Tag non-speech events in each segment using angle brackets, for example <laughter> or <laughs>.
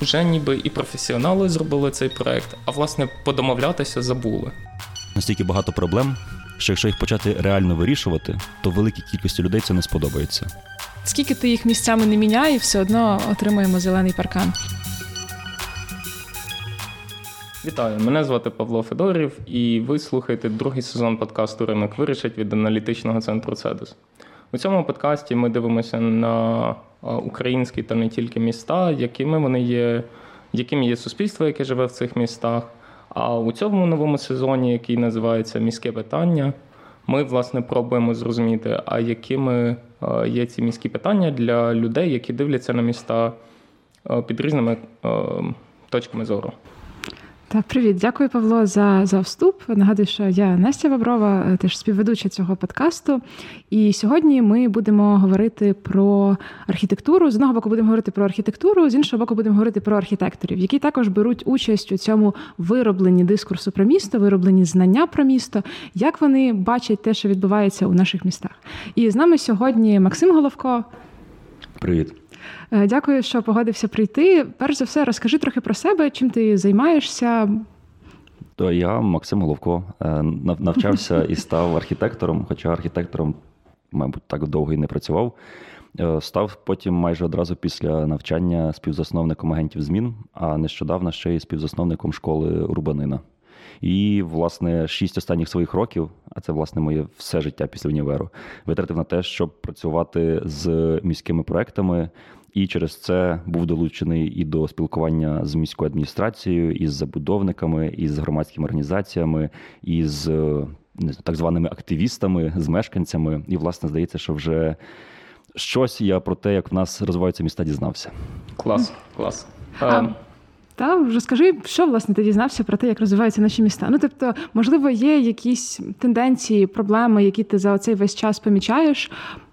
вже ніби і професіонали зробили цей проект, а власне подомовлятися забули. Настільки багато проблем, що якщо їх почати реально вирішувати, то великій кількості людей це не сподобається. Скільки ти їх місцями не міняє, все одно отримуємо зелений паркан. Вітаю, мене звати Павло Федорів, і ви слухаєте другий сезон подкасту Ринок вирішить від аналітичного центру Цедус. У цьому подкасті ми дивимося на українські та не тільки міста, якими вони є, яким є суспільство, яке живе в цих містах. А у цьому новому сезоні, який називається Міське питання, ми власне пробуємо зрозуміти, а якими є ці міські питання для людей, які дивляться на міста під різними точками зору. Так, привіт, дякую, Павло, за за вступ. Нагадую, що я Настя Боброва, е, теж співведуча цього подкасту. І сьогодні ми будемо говорити про архітектуру. З одного боку будемо говорити про архітектуру, з іншого боку, будемо говорити про архітекторів, які також беруть участь у цьому виробленні дискурсу про місто, виробленні знання про місто, як вони бачать те, що відбувається у наших містах. І з нами сьогодні Максим Головко. Привіт. Е, дякую, що погодився прийти. Перш за все, розкажи трохи про себе, чим ти займаєшся. То я Максим Головко е, навчався і став архітектором, хоча архітектором, мабуть, так довго і не працював. Е, став потім майже одразу після навчання співзасновником агентів змін, а нещодавно ще й співзасновником школи Урбанина. І, власне, шість останніх своїх років, а це власне моє все життя після універу, витратив на те, щоб працювати з міськими проектами. І через це був долучений і до спілкування з міською адміністрацією, із забудовниками, із громадськими організаціями, із не знаю, так званими активістами, з мешканцями. І, власне, здається, що вже щось я про те, як в нас розвиваються міста, дізнався. Клас, клас. А, ем, та розкажи, що власне ти дізнався про те, як розвиваються наші міста. Ну тобто, можливо, є якісь тенденції, проблеми, які ти за цей весь час помічаєш.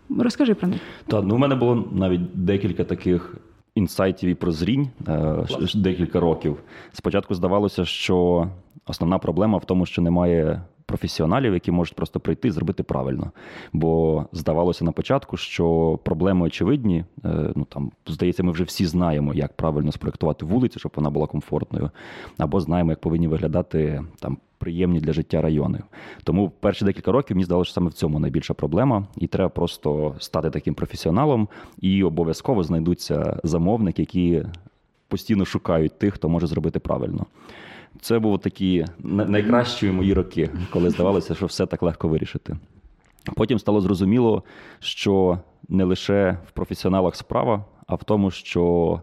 Розкажи про них. Та ну в мене було навіть декілька таких інсайтів і прозрінь е, декілька років. Спочатку здавалося, що основна проблема в тому, що немає професіоналів, які можуть просто прийти і зробити правильно. Бо здавалося на початку, що проблеми очевидні. Е, ну там здається, ми вже всі знаємо, як правильно спроектувати вулицю, щоб вона була комфортною, або знаємо, як повинні виглядати там. Приємні для життя райони. Тому перші декілька років мені здалося, що саме в цьому найбільша проблема, і треба просто стати таким професіоналом, і обов'язково знайдуться замовники, які постійно шукають тих, хто може зробити правильно. Це були такі найкращі мої роки, коли здавалося, що все так легко вирішити. Потім стало зрозуміло, що не лише в професіоналах справа, а в тому, що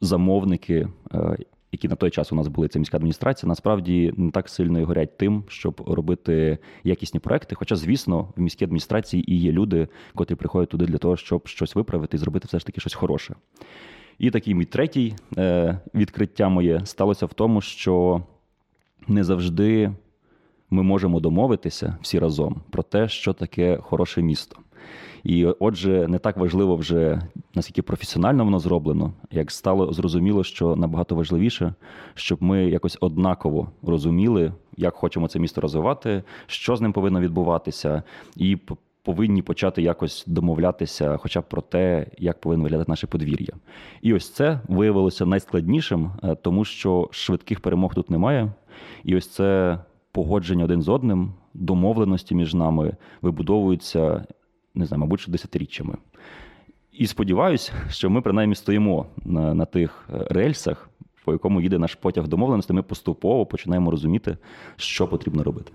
замовники, е, які на той час у нас були, це міська адміністрація, насправді не так сильно і горять тим, щоб робити якісні проекти. Хоча, звісно, в міській адміністрації і є люди, котрі приходять туди для того, щоб щось виправити і зробити все ж таки щось хороше. І такий мій третій е, відкриття моє сталося в тому, що не завжди ми можемо домовитися всі разом про те, що таке хороше місто. І отже, не так важливо вже наскільки професіонально воно зроблено, як стало зрозуміло, що набагато важливіше, щоб ми якось однаково розуміли, як хочемо це місто розвивати, що з ним повинно відбуватися, і повинні почати якось домовлятися, хоча б про те, як повинно виглядати наше подвір'я. І ось це виявилося найскладнішим, е, тому що швидких перемог тут немає. І ось це погодження один з одним, домовленості між нами вибудовуються, не знаю, мабуть, десятиріччями. І сподіваюся, що ми принаймні стоїмо на, на тих е, рельсах, по якому їде наш потяг домовленості, ми поступово починаємо розуміти, що потрібно робити.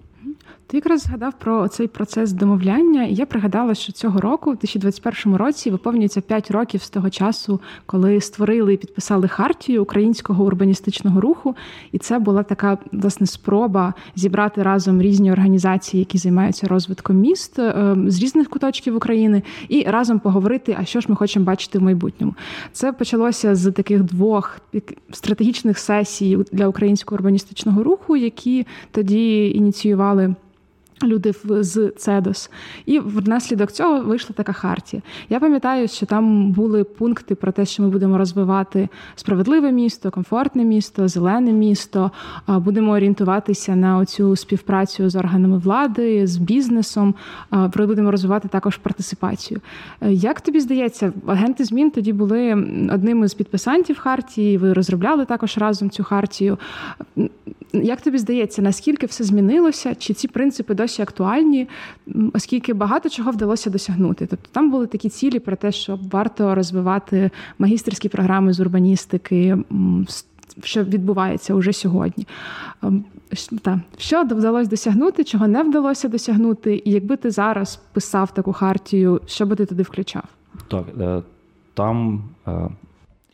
Ти якраз згадав про цей процес домовляння, і я пригадала, що цього року, в 2021 році, виповнюється 5 років з того часу, коли створили і підписали хартію українського урбаністичного руху. І це була така власне спроба зібрати разом різні організації, які займаються розвитком міст е, з різних куточків України, і разом поговорити, а що ж ми хочемо бачити в майбутньому. Це почалося з таких двох стратегічних сесій для українського урбаністичного руху, які тоді ініціювали. Люди з Цедос. І внаслідок цього вийшла така хартія. Я пам'ятаю, що там були пункти про те, що ми будемо розвивати справедливе місто, комфортне місто, зелене місто. Будемо орієнтуватися на оцю співпрацю з органами влади, з бізнесом. Будемо розвивати також партисипацію. Як тобі здається, агенти змін тоді були одним із підписантів хартії. Ви розробляли також разом цю хартію. Як тобі здається, наскільки все змінилося? Чи ці принципи досі? Досі актуальні, оскільки багато чого вдалося досягнути. Тобто там були такі цілі про те, що варто розвивати магістерські програми з урбаністики, що відбувається уже сьогодні. Ем, що вдалося досягнути, чого не вдалося досягнути, і якби ти зараз писав таку хартію, що би ти туди включав? Так, е, там, е,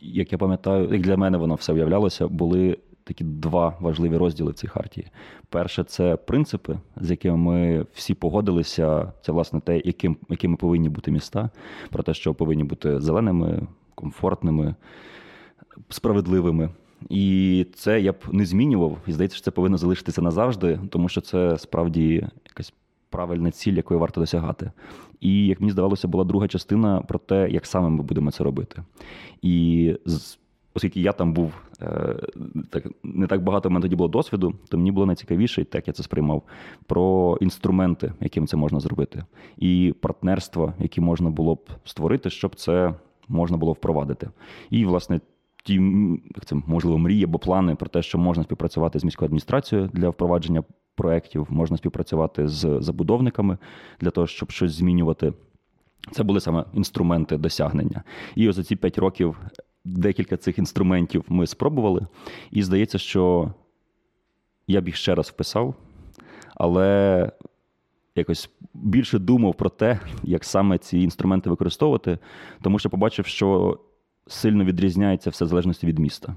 як я пам'ятаю, як для мене воно все уявлялося, були такі два важливі розділи в цій хартії. Перше, це принципи, з якими ми всі погодилися. Це власне те, яким якими повинні бути міста, про те, що повинні бути зеленими, комфортними, справедливими. І це я б не змінював. І здається, що це повинно залишитися назавжди, тому що це справді якась правильна ціль, якої варто досягати. І як мені здавалося, була друга частина про те, як саме ми будемо це робити. І оскільки я там був е, так не так багато в мене тоді було досвіду, то мені було найцікавіше, і так я це сприймав, про інструменти, яким це можна зробити, і партнерства, які можна було б створити, щоб це можна було впровадити. І, власне, ті як це можливо мрії або плани про те, що можна співпрацювати з міською адміністрацією для впровадження проєктів, можна співпрацювати з забудовниками для того, щоб щось змінювати. Це були саме інструменти досягнення. І ось за ці п'ять років декілька цих інструментів ми спробували, і здається, що я б їх ще раз вписав, але якось більше думав про те, як саме ці інструменти використовувати, тому що побачив, що сильно відрізняється все в залежності від міста.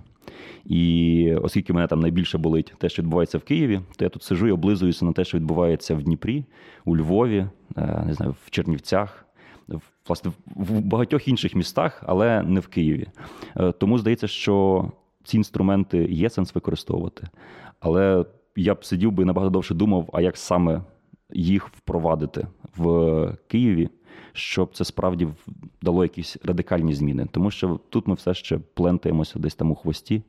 І оскільки мене там найбільше болить те, що відбувається в Києві, то я тут сижу і облизуюся на те, що відбувається в Дніпрі, у Львові, е, не знаю, в Чернівцях власне в багатьох інших містах, але не в Києві. Е, тому здається, що ці інструменти є сенс використовувати. Але я б сидів би набагато довше думав, а як саме їх впровадити в Києві, щоб це справді дало якісь радикальні зміни. Тому що тут ми все ще плентаємося десь там у хвості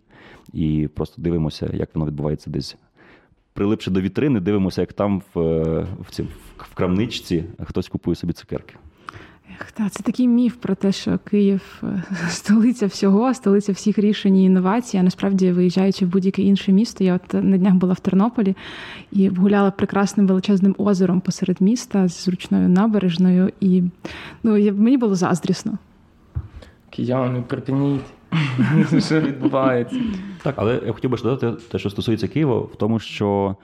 і просто дивимося, як воно відбувається десь. Прилипши до вітрини, дивимося, як там в в, ці, в крамничці хтось купує собі цукерки. Так, це такий міф про те, що Київ е, <laughs> столиця всього, столиця всіх рішень і інновацій. А насправді, виїжджаючи в будь-яке інше місто, я от на днях була в Тернополі і гуляла прекрасним величезним озером посеред міста з зручною набережною, і ну мені було заздрісно. Кияни, припиніть, <laughs> що відбувається. Так, але я хотів би додати те, що стосується Києва, в тому, що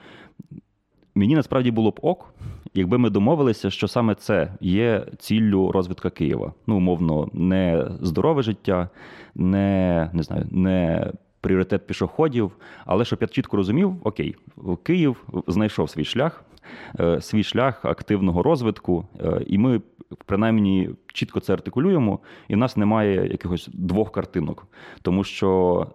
мені насправді було б ок, якби ми домовилися, що саме це є ціллю розвитку Києва. Ну, умовно, не здорове життя, не не знаю, не пріоритет пішоходів, але щоб я чітко розумів, окей, Київ знайшов свій шлях, е, свій шлях активного розвитку, е, і ми принаймні чітко це артикулюємо, і в нас немає якихось двох картинок, тому що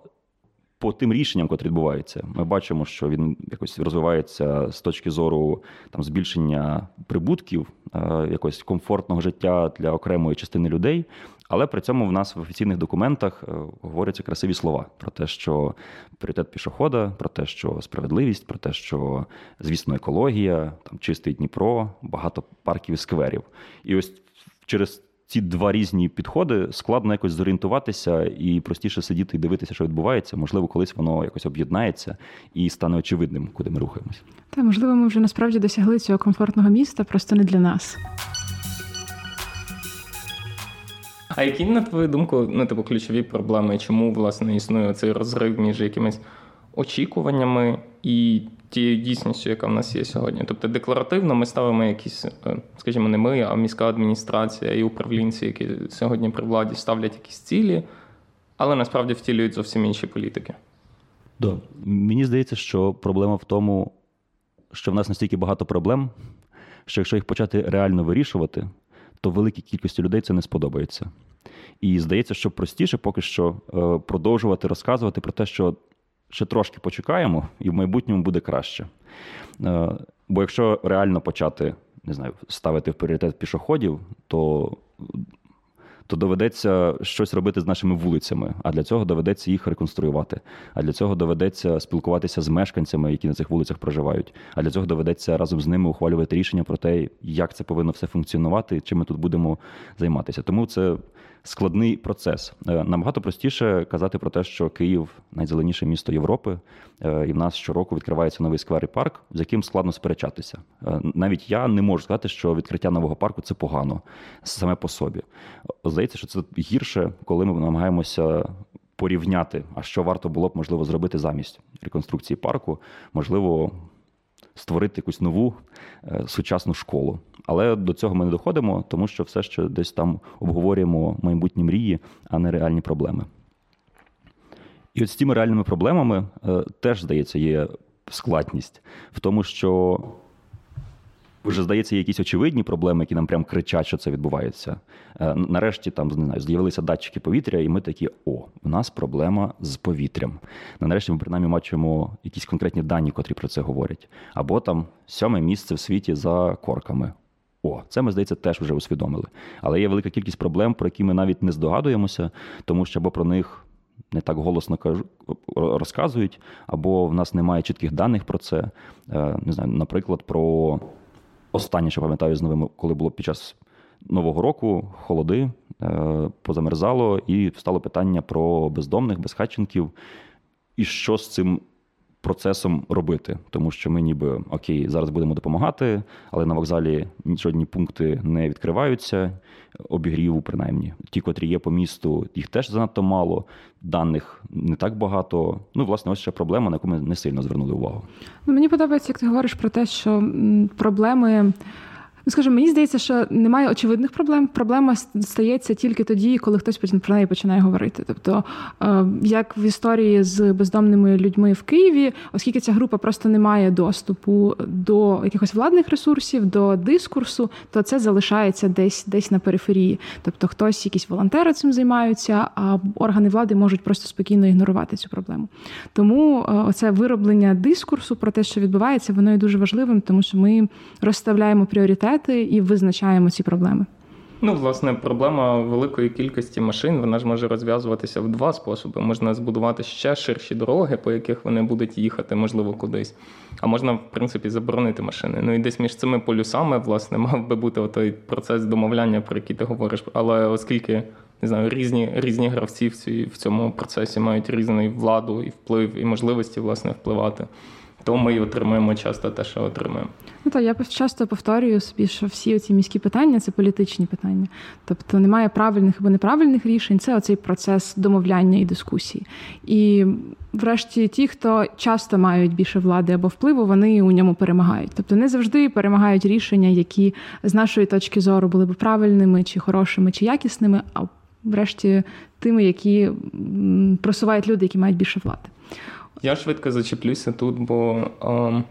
по тим рішенням, котрі відбуваються, ми бачимо, що він якось розвивається з точки зору там збільшення прибутків, е, якогось комфортного життя для окремої частини людей. Але при цьому в нас в офіційних документах е, говоряться красиві слова про те, що пріоритет пішохода, про те, що справедливість, про те, що, звісно, екологія, там чистий Дніпро, багато парків і скверів. І ось через ці два різні підходи складно якось зорієнтуватися і простіше сидіти і дивитися, що відбувається. Можливо, колись воно якось об'єднається і стане очевидним, куди ми рухаємось. Та можливо, ми вже насправді досягли цього комфортного міста, просто не для нас. А які, на твою думку, ну, типу, ключові проблеми? Чому власне існує цей розрив між якимись очікуваннями і тією дійсністю, яка в нас є сьогодні. Тобто декларативно ми ставимо якісь, е, скажімо, не ми, а міська адміністрація і управлінці, які сьогодні при владі ставлять якісь цілі, але насправді втілюють зовсім інші політики. Да. Мені здається, що проблема в тому, що в нас настільки багато проблем, що якщо їх почати реально вирішувати, то великій кількості людей це не сподобається. І здається, що простіше поки що е, продовжувати розказувати про те, що ще трошки почекаємо, і в майбутньому буде краще. Бо якщо реально почати не знаю, ставити в пріоритет пішоходів, то то доведеться щось робити з нашими вулицями. А для цього доведеться їх реконструювати. А для цього доведеться спілкуватися з мешканцями, які на цих вулицях проживають. А для цього доведеться разом з ними ухвалювати рішення про те, як це повинно все функціонувати, чим ми тут будемо займатися. Тому це складний процес. Е, набагато простіше казати про те, що Київ найзеленіше місто Європи, е, і в нас щороку відкривається новий сквер і парк, з яким складно сперечатися. Е, навіть я не можу сказати, що відкриття нового парку це погано саме по собі. Здається, що це гірше, коли ми намагаємося. Порівняти, а що варто було б можливо зробити замість реконструкції парку, можливо, створити якусь нову сучасну школу. Але до цього ми не доходимо, тому що все ще десь там обговорюємо майбутні мрії, а не реальні проблеми. І от з тими реальними проблемами е, теж, здається, є складність в тому, що вже здається, якісь очевидні проблеми, які нам прям кричать, що це відбувається. Е, нарешті там не знаю, з'явилися датчики повітря, і ми такі: о, в нас проблема з повітрям. Нарешті ми принаймні бачимо якісь конкретні дані, котрі про це говорять. Або там сьоме місце в світі за корками. О, це ми здається теж вже усвідомили. Але є велика кількість проблем, про які ми навіть не здогадуємося, тому що або про них не так голосно розказують, або в нас немає чітких даних про це. Е, не знаю, наприклад, про останнє, що пам'ятаю з новими, коли було під час нового року холоди, е, позамерзало, і стало питання про бездомних, безхатченків. І що з цим процесом робити, тому що ми ніби окей, зараз будемо допомагати, але на вокзалі жодні пункти не відкриваються, обігріву, принаймні. Ті, котрі є по місту, їх теж занадто мало, даних не так багато. Ну, власне, ось ще проблема, на яку ми не сильно звернули увагу. Ну, Мені подобається, як ти говориш про те, що проблеми. Ну, скажімо, мені здається, що немає очевидних проблем. Проблема стається тільки тоді, коли хтось про неї починає говорити. Тобто, е, як в історії з бездомними людьми в Києві, оскільки ця група просто не має доступу до якихось владних ресурсів, до дискурсу, то це залишається десь десь на периферії. Тобто, хтось, якісь волонтери цим займаються, а органи влади можуть просто спокійно ігнорувати цю проблему. Тому е, оце вироблення дискурсу про те, що відбувається, воно є дуже важливим, тому що ми розставляємо пріоритет пріоритети і визначаємо ці проблеми. Ну, власне, проблема великої кількості машин вона ж може розв'язуватися в два способи. Можна збудувати ще ширші дороги, по яких вони будуть їхати, можливо, кудись. А можна, в принципі, заборонити машини. Ну і десь між цими полюсами, власне, мав би бути той процес домовляння, про який ти говориш. Але оскільки не знаю, різні різні гравці в цьому процесі мають різну владу і вплив, і можливості власне впливати то ми й отримуємо часто те, що отримуємо. Ну так, я часто повторюю собі, що всі ці міські питання це політичні питання. Тобто немає правильних або неправильних рішень, це оцей процес домовляння і дискусії. І врешті ті, хто часто мають більше влади або впливу, вони у ньому перемагають. Тобто не завжди перемагають рішення, які з нашої точки зору були б правильними, чи хорошими, чи якісними, а врешті тими, які просувають люди, які мають більше влади. Я швидко зачеплюся тут, бо а,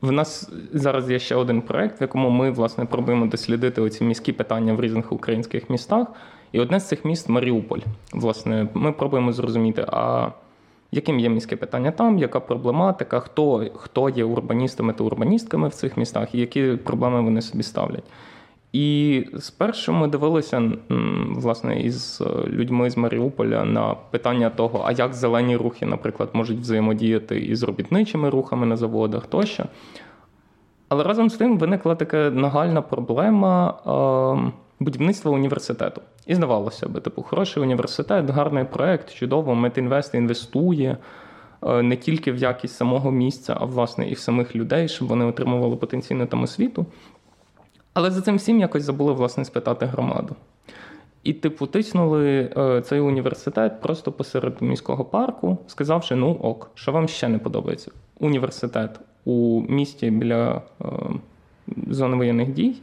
в нас зараз є ще один проект, в якому ми власне пробуємо дослідити оці міські питання в різних українських містах. І одне з цих міст Маріуполь. Власне, ми пробуємо зрозуміти, а яким є міське питання там, яка проблематика, хто хто є урбаністами та урбаністками в цих містах, і які проблеми вони собі ставлять. І спершу ми дивилися власне із е, людьми з Маріуполя на питання того, а як зелені рухи, наприклад, можуть взаємодіяти із робітничими рухами на заводах тощо. Але разом з тим виникла така нагальна проблема е, будівництва університету. І здавалося би, типу, хороший університет, гарний проект, чудово, Метінвест інвестує. Е, не тільки в якість самого місця, а власне і в самих людей, щоб вони отримували потенційну там освіту. Але за цим всім якось забули власне спитати громаду. І, типу, тиснули е, цей університет просто посеред міського парку, сказавши: ну ок, що вам ще не подобається? Університет у місті біля е, зони воєнних дій,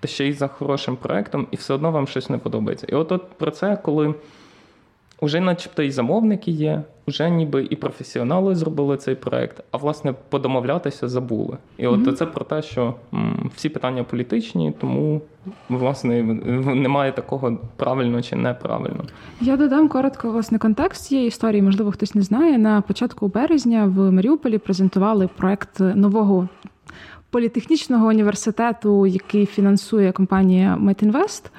та ще й за хорошим проектом, і все одно вам щось не подобається. І от, от про це, коли Уже, начебто, і замовники є, вже ніби і професіонали зробили цей проект, а власне подомовлятися забули. І от mm-hmm. це про те, що м, всі питання політичні, тому власне немає такого правильно чи неправильно. Я додам коротко власне контекст цієї історії. Можливо, хтось не знає. На початку березня в Маріуполі презентували проект нового політехнічного університету, який фінансує компанія Метінвест,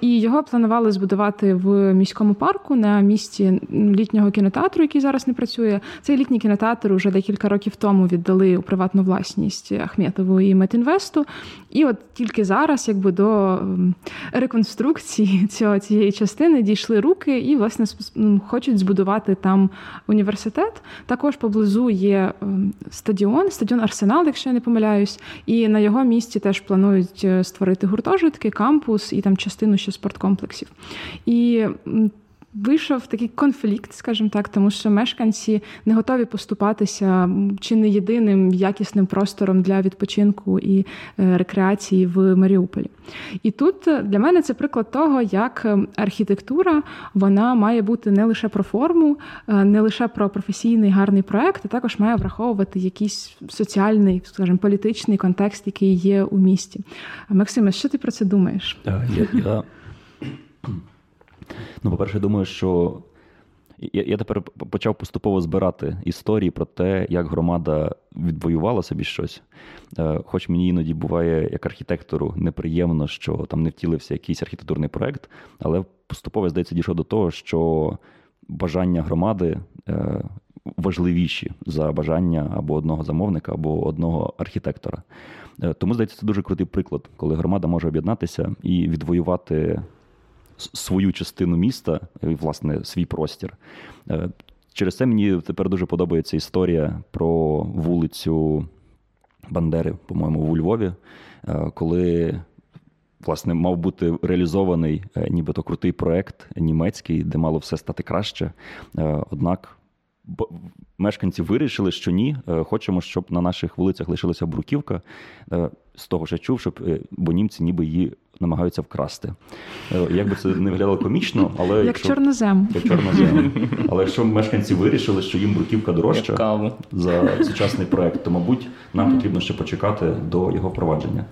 і його планували збудувати в міському парку на місці літнього кінотеатру, який зараз не працює. Цей літній кінотеатр уже декілька років тому віддали у приватну власність Ахметову і Метінвесту. І от тільки зараз, якби до реконструкції <laughs> цього цієї частини дійшли руки, і власне хочуть збудувати там університет. Також поблизу є стадіон, стадіон Арсенал, якщо я не помиляю помиляюсь, і на його місці теж планують е, створити гуртожитки, кампус і там частину ще спорткомплексів. І Вийшов такий конфлікт, скажімо так, тому що мешканці не готові поступатися чи не єдиним якісним простором для відпочинку і е, рекреації в Маріуполі. І тут е, для мене це приклад того, як е, архітектура вона має бути не лише про форму, не лише про професійний гарний проект, а також має враховувати якийсь соціальний, скажімо, політичний контекст, який є у місті. Максиме, що ти про це думаєш? Я, я... Ну, по-перше, думаю, що я я тепер почав поступово збирати історії про те, як громада відвоювала собі щось. Е, хоч мені іноді буває як архітектору неприємно, що там не втілився якийсь архітектурний проект, але поступово, здається, дійшов до того, що бажання громади е, важливіші за бажання або одного замовника, або одного архітектора. Е, тому здається, це дуже крутий приклад, коли громада може об'єднатися і відвоювати свою частину міста і, власне, свій простір. Е, через це мені тепер дуже подобається історія про вулицю Бандери, по-моєму, у Львові, е, коли. Власне, мав бути реалізований е, нібито крутий проект німецький, де мало все стати краще. Однак мешканці вирішили, що ні, хочемо, щоб на наших вулицях лишилася бруківка. З того, що чув, щоб бо німці ніби її намагаються вкрасти. Е, як би це не виглядало комічно, але як якщо, чорнозем. Як чорнозем. Але якщо мешканці вирішили, що їм бруківка дорожча за сучасний проект, то мабуть нам потрібно ще почекати до його впровадження.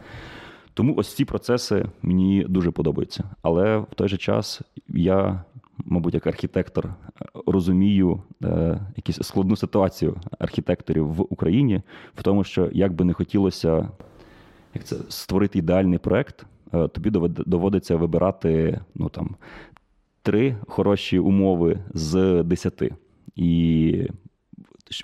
Тому ось ці процеси мені дуже подобаються. Але в той же час я, мабуть, як архітектор, розумію е, якусь складну ситуацію архітекторів в Україні, в тому, що як би не хотілося як це створити ідеальний проект, тобі доводиться вибирати ну, там, три хороші умови з десяти. І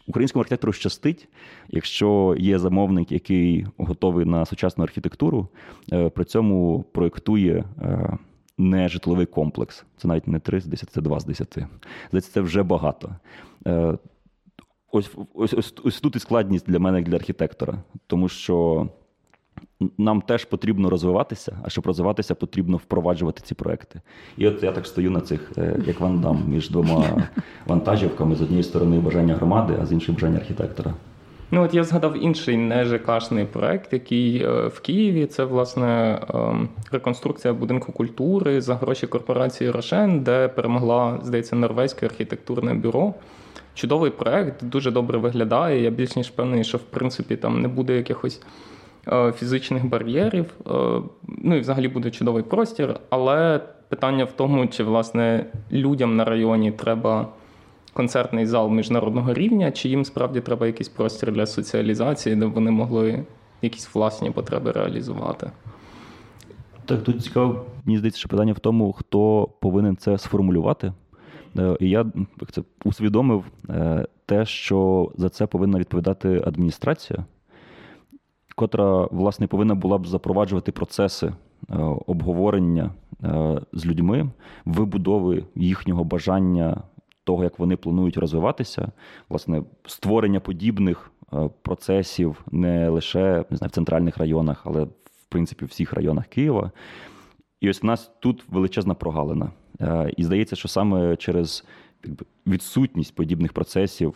українському архітектору щастить, якщо є замовник, який готовий на сучасну архітектуру, е, при цьому проєктує. Е, не житловий комплекс. Це навіть не 3 з 10, це 2 з 10. Здається, це вже багато. Ось ось, ось, ось тут і складність для мене як для архітектора, тому що нам теж потрібно розвиватися, а щоб розвиватися, потрібно впроваджувати ці проекти. І от я так стою на цих, е, як вандам, між двома вантажівками: з однієї сторони бажання громади, а з іншої бажання архітектора. Ну от я згадав інший не ЖКшний проект, який е, в Києві це власне ем, реконструкція будинку культури за гроші корпорації Рошен, де перемогла, здається, норвезьке архітектурне бюро. Чудовий проект, дуже добре виглядає. Я більш ніж впевнений, що в принципі там не буде якихось. Е, фізичних бар'єрів. Е, ну і взагалі буде чудовий простір. Але питання в тому, чи власне людям на районі треба концертний зал міжнародного рівня, чи їм справді треба якийсь простір для соціалізації, де вони могли якісь власні потреби реалізувати. Так, тут цікаво, мені здається, що питання в тому, хто повинен це сформулювати. Е, і я як це усвідомив те, що за це повинна відповідати адміністрація котра власне повинна була б запроваджувати процеси е, обговорення е, з людьми, вибудови їхнього бажання того, як вони планують розвиватися, власне, створення подібних е, процесів не лише не знаю, в центральних районах, але в принципі в всіх районах Києва. І ось в нас тут величезна прогалина. І здається, що саме через відсутність подібних процесів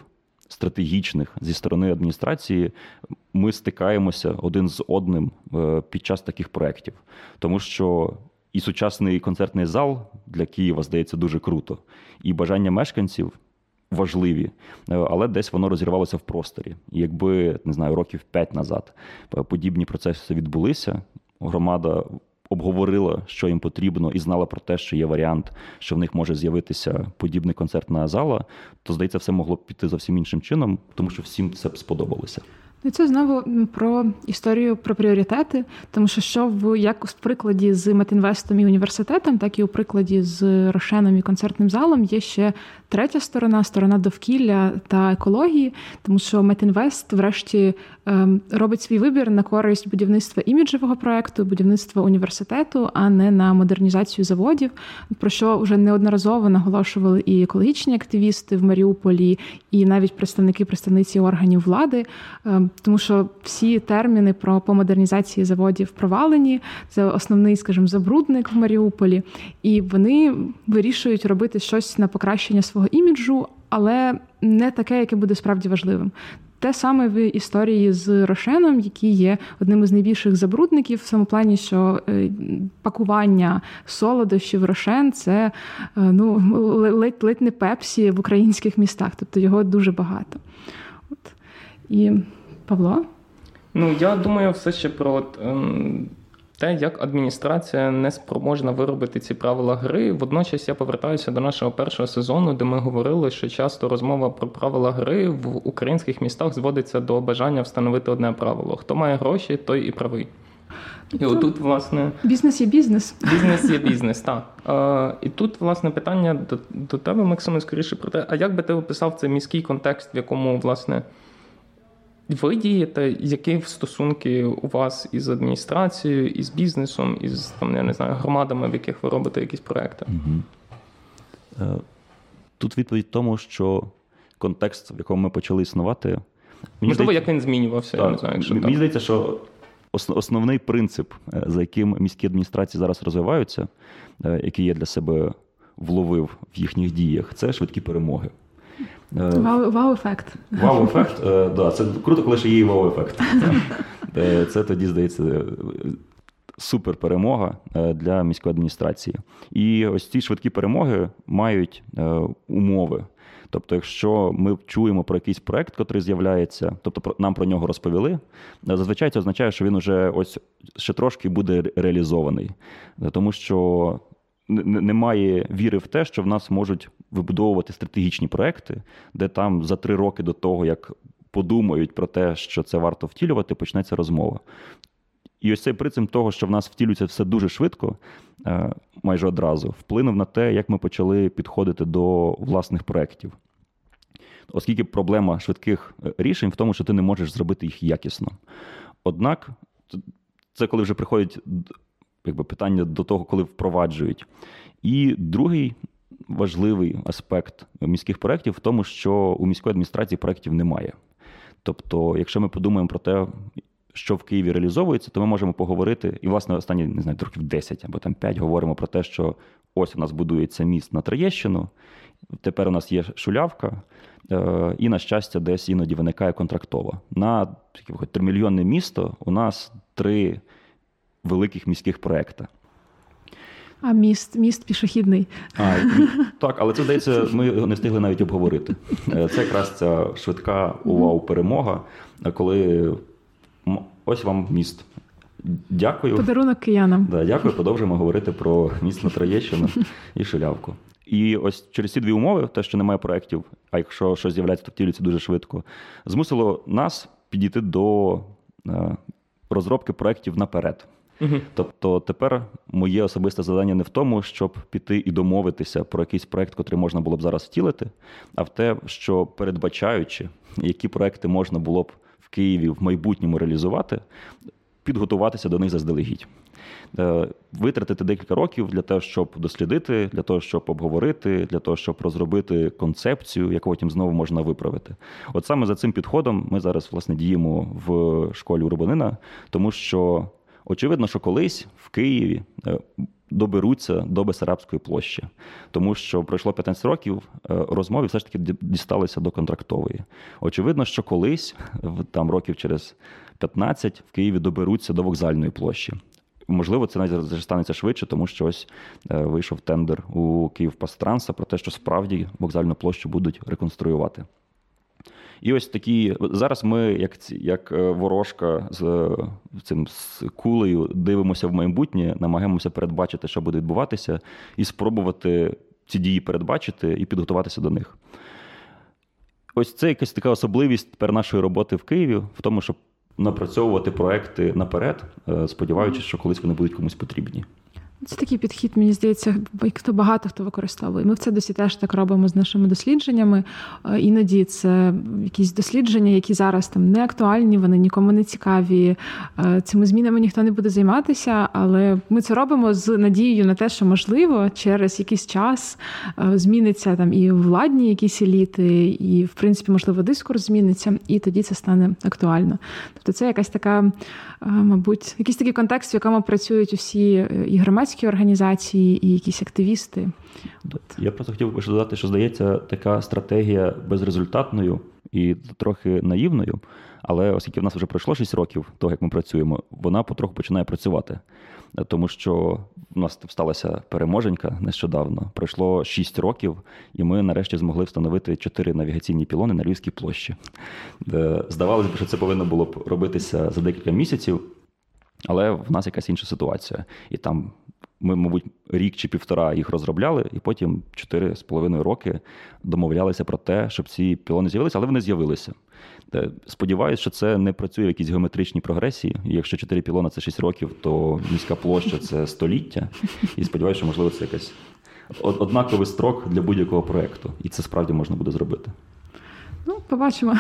стратегічних зі сторони адміністрації ми стикаємося один з одним е, під час таких проєктів. Тому що і сучасний концертний зал для Києва здається дуже круто. І бажання мешканців важливі, е, але десь воно розірвалося в просторі. І якби не знаю, років п'ять назад подібні процеси відбулися, громада. Обговорила, що їм потрібно, і знала про те, що є варіант, що в них може з'явитися подібний концертна зала, то здається, все могло б піти зовсім іншим чином, тому що всім це б сподобалося. Ну, це знову про історію про пріоритети, тому що що в як в прикладі з Метінвестом і університетом, так і у прикладі з Рошеном і концертним залом є ще третя сторона сторона довкілля та екології, тому що Метінвест, врешті, ем, робить свій вибір на користь будівництва іміджевого проекту, будівництва університету, а не на модернізацію заводів. Про що вже неодноразово наголошували і екологічні активісти в Маріуполі, і навіть представники представниці органів влади. Тому що всі терміни про по модернізації заводів провалені. Це основний, скажімо, забрудник в Маріуполі, і вони вирішують робити щось на покращення свого іміджу, але не таке, яке буде справді важливим. Те саме в історії з Рошеном, який є одним із найбільших забрудників, в тому плані, що е, пакування солодощів Рошен це е, ну ледь ледь не пепсі в українських містах, тобто його дуже багато. От. І Павло? Ну, я думаю, все ще про ем, те, як адміністрація не спроможна виробити ці правила гри. Водночас я повертаюся до нашого першого сезону, де ми говорили, що часто розмова про правила гри в українських містах зводиться до бажання встановити одне правило: хто має гроші, той і правий. І отут, власне, бізнес є бізнес. Бізнес є <laughs> бізнес, так. Е, І тут, власне, питання до до тебе, Максиме, скоріше про те, а як би ти описав цей міський контекст, в якому, власне, ви дієте, які стосунки у вас із адміністрацією, із бізнесом, із там, я не знаю, громадами, в яких ви робите якісь проекти? Угу. Тут відповідь в тому, що контекст, в якому ми почали існувати. Мені Можливо, здається, як він змінювався, так, я не знаю. якщо Мені так. здається, що основний принцип, е, за яким міські адміністрації зараз розвиваються, е, який я для себе вловив в їхніх діях, це швидкі перемоги. Вау-ефект. Вау-ефект, да, це круто, коли ще є вау-ефект. <laughs> Е, це тоді здається. Супер перемога е, для міської адміністрації. І ось ці швидкі перемоги мають е, умови. Тобто, якщо ми чуємо про якийсь проект, який з'являється, тобто нам про нього розповіли, зазвичай це означає, що він вже ось ще трошки буде реалізований. Тому що немає віри в те, що в нас можуть вибудовувати стратегічні проекти, де там за три роки до того, як подумають про те, що це варто втілювати, почнеться розмова. І ось цей принцип того, що в нас втілюється все дуже швидко, е, майже одразу, вплинув на те, як ми почали підходити до власних проєктів. Оскільки проблема швидких е, рішень в тому, що ти не можеш зробити їх якісно. Однак, це коли вже приходять якби, питання до того, коли впроваджують. І другий важливий аспект міських проєктів в тому, що у міської адміністрації проєктів немає. Тобто, якщо ми подумаємо про те, що в Києві реалізовується, то ми можемо поговорити, і, власне, останні не знаю, років 10 або там 5 говоримо про те, що ось у нас будується міст на Троєщину, тепер у нас є шулявка, е, і, на щастя, десь іноді виникає контрактова. На тримільйонне місто у нас три великих міських проєкта. А міст міст пішохідний. А, Так, але це здається, ми не встигли навіть обговорити. Е, це якраз ця швидка увау-перемога, коли ось вам міст. Дякую. Подарунок киянам. Да, Дякую, продовжуємо говорити про міст на Троєщину і Шилявку. І ось через ці дві умови, те, що немає проєктів, а якщо щось з'являється, то втілюється дуже швидко, змусило нас підійти до е, розробки проєктів наперед. Угу. Тобто тепер моє особисте завдання не в тому, щоб піти і домовитися про якийсь проект, який можна було б зараз втілити, а в те, що передбачаючи, які проекти можна було б в Києві в майбутньому реалізувати, підготуватися до них заздалегідь. Е, витратити декілька років для того, щоб дослідити, для того, щоб обговорити, для того, щоб розробити концепцію, яку потім знову можна виправити. От саме за цим підходом ми зараз власне діємо в школі урбанина, тому що Очевидно, що колись в Києві е, доберуться до Бесарабської площі, тому що пройшло 15 років, е, розмови все ж таки дісталися до контрактової. Очевидно, що колись, там років через 15, в Києві доберуться до вокзальної площі. Можливо, це навіть станеться швидше, тому що ось вийшов тендер у Київпастранса про те, що справді вокзальну площу будуть реконструювати. І ось такі зараз ми, як як ворожка з цим з кулею, дивимося в майбутнє, намагаємося передбачити, що буде відбуватися, і спробувати ці дії передбачити і підготуватися до них. Ось це якась така особливість тепер нашої роботи в Києві в тому, щоб напрацьовувати проекти наперед, е, сподіваючись, що колись вони будуть комусь потрібні. Це такий підхід, мені здається, хто багато хто використовує. Ми в це досі теж так робимо з нашими дослідженнями. Е, іноді це якісь дослідження, які зараз там не актуальні, вони нікому не цікаві. Е, цими змінами ніхто не буде займатися, але ми це робимо з надією на те, що можливо через якийсь час е, зміниться там і владні якісь еліти, і в принципі, можливо, дискурс зміниться, і тоді це стане актуально. Тобто, це якась така, мабуть, якийсь такий контекст, в якому працюють усі і громадські громадські організації і якісь активісти. Я просто хотів би додати, що здається, така стратегія безрезультатною і трохи наївною. Але оскільки в нас вже пройшло 6 років, того як ми працюємо, вона потроху починає працювати. Тому що в нас сталася переможенька нещодавно. Пройшло 6 років, і ми нарешті змогли встановити 4 навігаційні пілони на Львівській площі. Здавалося б, що це повинно було б робитися за декілька місяців, але в нас якась інша ситуація. І там ми, мабуть, рік чи півтора їх розробляли, і потім чотири з половиною роки домовлялися про те, щоб ці пілони з'явилися, але вони з'явилися. Е, сподіваюсь, що це не працює в якійсь геометричній прогресії. Якщо чотири пілона це 6 років, то міська площа це століття. І сподіваюся, що можливо це якась однаковий строк для будь-якого проєкту. І це справді можна буде зробити. Ну, побачимо.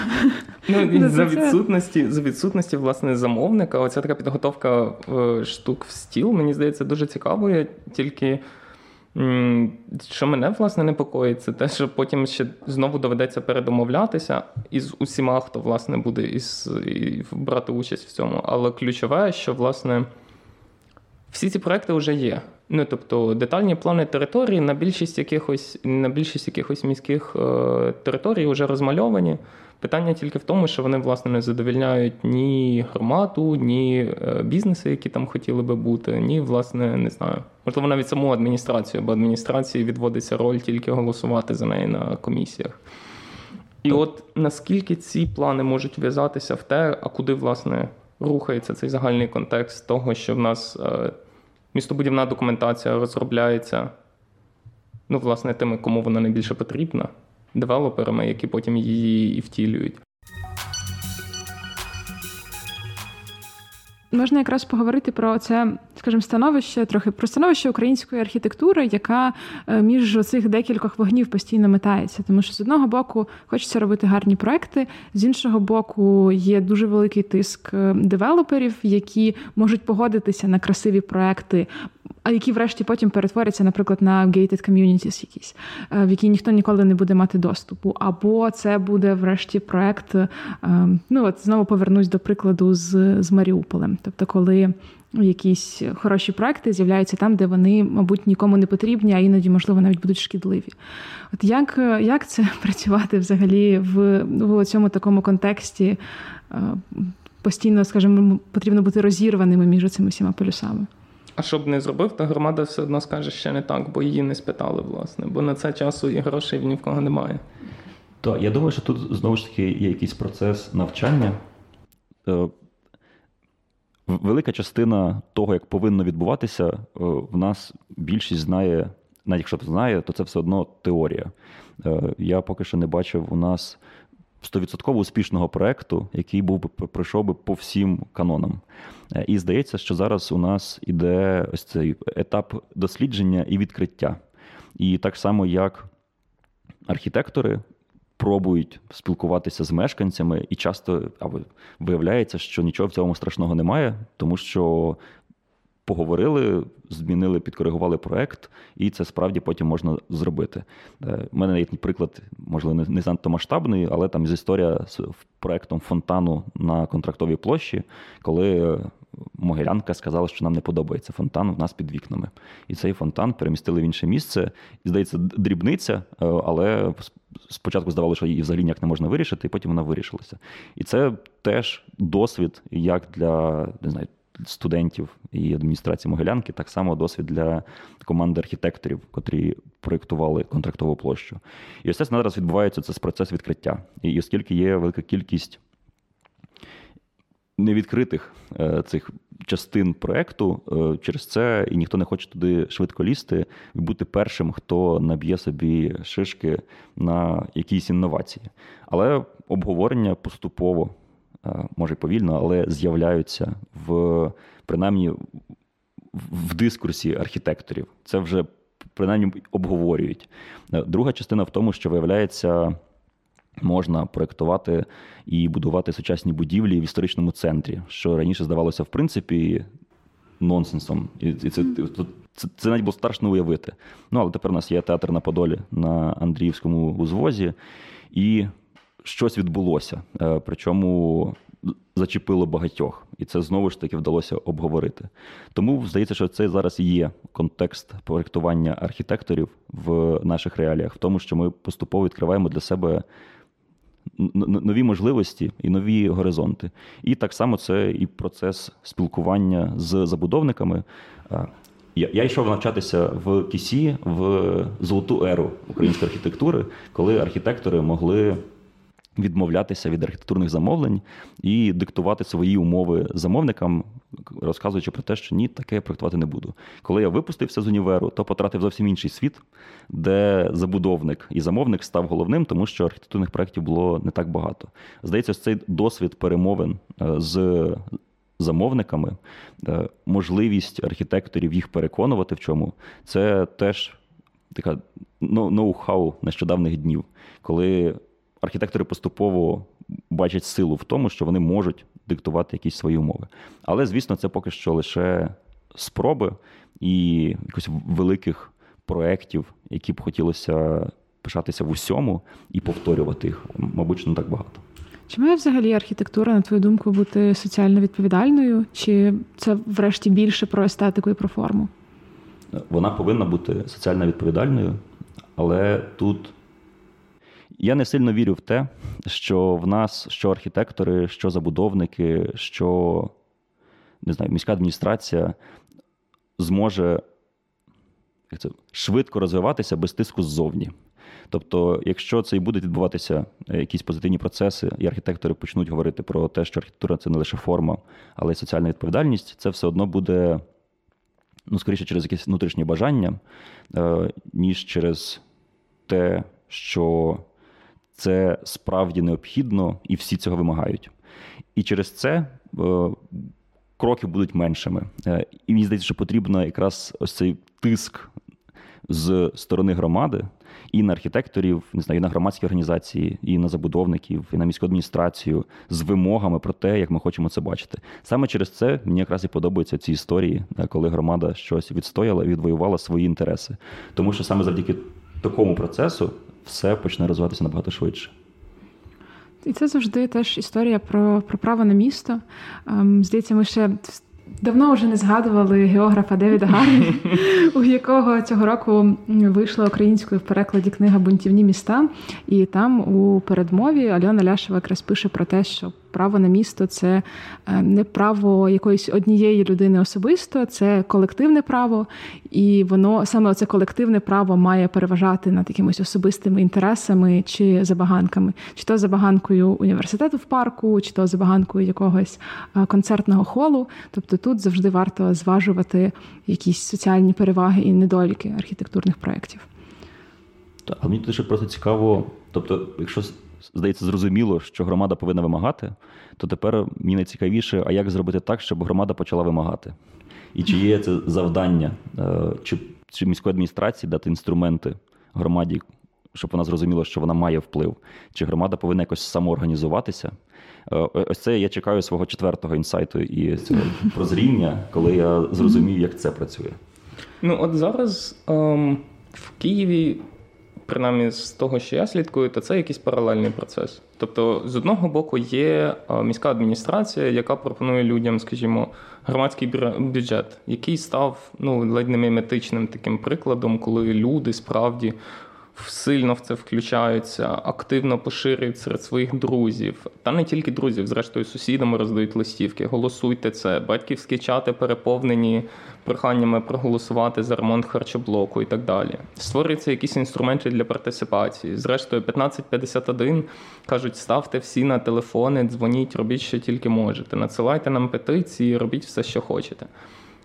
Ну, За відсутності за відсутності власне замовника, оця така підготовка е, штук в стіл, мені здається, дуже цікавою. Тільки що мене власне непокоїть, це те, що потім ще знову доведеться передомовлятися із усіма, хто власне буде із, і брати участь в цьому. Але ключове, що власне всі ці проекти вже є. Ну, тобто детальні плани території на більшість якихось на більшість якихось міських е, територій вже розмальовані. Питання тільки в тому, що вони власне не задовільняють ні громаду, ні е, бізнеси, які там хотіли би бути, ні, власне, не знаю. Можливо, навіть саму адміністрацію, бо адміністрації відводиться роль тільки голосувати за неї на комісіях. І от наскільки ці плани можуть в'язатися в те, а куди, власне, рухається цей загальний контекст того, що в нас е, містобудівна документація розробляється, ну, власне, тими, кому вона найбільше потрібна, девелоперами, які потім її і втілюють. Можна якраз поговорити про це, скажімо, становище, трохи про становище української архітектури, яка е, між цих декількох вогнів постійно метається. Тому що з одного боку хочеться робити гарні проекти, з іншого боку, є дуже великий тиск е, девелоперів, які можуть погодитися на красиві проекти, а які, врешті, потім перетворяться, наприклад, на gated communities якісь, е, в які ніхто ніколи не буде мати доступу. Або це буде, врешті, проект. Ну от знову повернусь до прикладу з, з Маріуполем. Тобто, коли якісь хороші проекти з'являються там, де вони, мабуть, нікому не потрібні, а іноді, можливо, навіть будуть шкідливі. От як як це <laughs> працювати взагалі в, в цьому такому контексті? Е, постійно, скажімо, потрібно бути розірваними між цими всіма полюсами. А що б не зробив, то громада все одно скаже ще не так, бо її не спитали, власне, бо на це часу і грошей ні в кого немає. Так, я думаю, що тут знову ж таки є якийсь процес навчання. Велика частина того, як повинно відбуватися, е, в нас більшість знає, навіть якщо знає, то це все одно теорія. Е, я поки що не бачив у нас 100% успішного проекту, який був би пройшов би по всім канонам. Е, і здається, що зараз у нас іде ось цей етап дослідження і відкриття. І так само, як архітектори пробують спілкуватися з мешканцями, і часто або виявляється, що нічого в цьому страшного немає, тому що поговорили, змінили, підкоригували проект, і це справді потім можна зробити. У е, мене є приклад, можливо, не занадто масштабний, але там з історія з проектом фонтану на контрактовій площі, коли Могилянка сказала, що нам не подобається фонтан у нас під вікнами. І цей фонтан перемістили в інше місце. І здається, дрібниця, е, але спочатку здавалося, що її взагалі ніяк не можна вирішити, і потім вона вирішилася. І це теж досвід, як для не знаю, студентів і адміністрації Могилянки, так само досвід для команди архітекторів, котрі проєктували контрактову площу. І ось це зараз відбувається це процес відкриття. І оскільки є велика кількість невідкритих е, цих частин проекту, е, через це і ніхто не хоче туди швидко лізти і бути першим, хто наб'є собі шишки на якісь інновації. Але обговорення поступово, е, може повільно, але з'являються в принаймні в дискурсі архітекторів. Це вже принаймні обговорюють. Друга частина в тому, що виявляється можна проєктувати і будувати сучасні будівлі в історичному центрі, що раніше здавалося, в принципі, нонсенсом. І це це, це навіть було страшно уявити. Ну, але тепер у нас є театр на Подолі на Андріївському узвозі, і щось відбулося. Е, причому зачепило багатьох, і це знову ж таки вдалося обговорити. Тому здається, що це зараз є контекст проєктування архітекторів в наших реаліях, в тому, що ми поступово відкриваємо для себе нові можливості і нові горизонти. І так само це і процес спілкування з забудовниками. Я йшов навчатися в Кісі в золоту еру української архітектури, коли архітектори могли відмовлятися від архітектурних замовлень і диктувати свої умови замовникам, розказуючи про те, що ні, таке я проектувати не буду. Коли я випустився з універу, то потратив зовсім інший світ, де забудовник і замовник став головним, тому що архітектурних проєктів було не так багато. Здається, цей досвід перемовин е, з замовниками, е, можливість архітекторів їх переконувати в чому, це теж така ноу-хау нещодавних днів, коли архітектори поступово бачать силу в тому, що вони можуть диктувати якісь свої умови. Але, звісно, це поки що лише спроби і якось великих проєктів, які б хотілося пишатися в усьому і повторювати їх, мабуть, не так багато. Чи має взагалі архітектура, на твою думку, бути соціально відповідальною? Чи це врешті більше про естетику і про форму? Вона повинна бути соціально відповідальною, але тут я не сильно вірю в те, що в нас що архітектори, що забудовники, що не знаю, міська адміністрація зможе як це, швидко розвиватися без тиску ззовні. Тобто, якщо це і будуть відбуватися е, якісь позитивні процеси, і архітектори почнуть говорити про те, що архітектура це не лише форма, але й соціальна відповідальність, це все одно буде, ну, скоріше, через якесь внутрішнє бажання, е, ніж через те, що це справді необхідно, і всі цього вимагають. І через це е, кроки будуть меншими. Е, і мені здається, що потрібно якраз ось цей тиск з сторони громади і на архітекторів, не знаю, і на громадські організації, і на забудовників, і на міську адміністрацію з вимогами про те, як ми хочемо це бачити. Саме через це мені якраз і подобаються ці історії, е, коли громада щось відстояла відвоювала свої інтереси. Тому що саме завдяки такому процесу все почне розвиватися набагато швидше. І це завжди теж історія про про право на місто. Ем, здається, ми ще давно вже не згадували географа Девіда Гарні, <laughs> у якого цього року вийшла українською в перекладі книга Бунтівні міста. І там у передмові Альона Ляшева якраз пише про те, що право на місто це е, не право якоїсь однієї людини особисто, це колективне право, і воно саме це колективне право має переважати над якимись особистими інтересами чи забаганками, чи то забаганкою університету в парку, чи то забаганкою якогось е, концертного холу. Тобто тут завжди варто зважувати якісь соціальні переваги і недоліки архітектурних проєктів. Так, мені дуже просто цікаво, тобто, якщо здається, зрозуміло, що громада повинна вимагати, то тепер мені найцікавіше, а як зробити так, щоб громада почала вимагати? І чи є це завдання, е, чи, чи міської адміністрації дати інструменти громаді, щоб вона зрозуміла, що вона має вплив, чи громада повинна якось самоорганізуватися? Е, ось це я чекаю свого четвертого інсайту і цього прозріння, коли я зрозумію, як це працює. Ну, от зараз ем, в Києві принаймні з того, що я слідкую, то це якийсь паралельний процес. Тобто, з одного боку, є міська адміністрація, яка пропонує людям, скажімо, громадський бюджет, який став ну ледь не міметичним таким прикладом, коли люди справді сильно в це включаються, активно поширюють серед своїх друзів, та не тільки друзів, зрештою, сусідами роздають листівки. Голосуйте це, батьківські чати переповнені проханнями проголосувати за ремонт харчоблоку і так далі. Створюються якісь інструменти для партисипації. Зрештою, 1551 кажуть, ставте всі на телефони, дзвоніть, робіть, що тільки можете. Надсилайте нам петиції, робіть все, що хочете.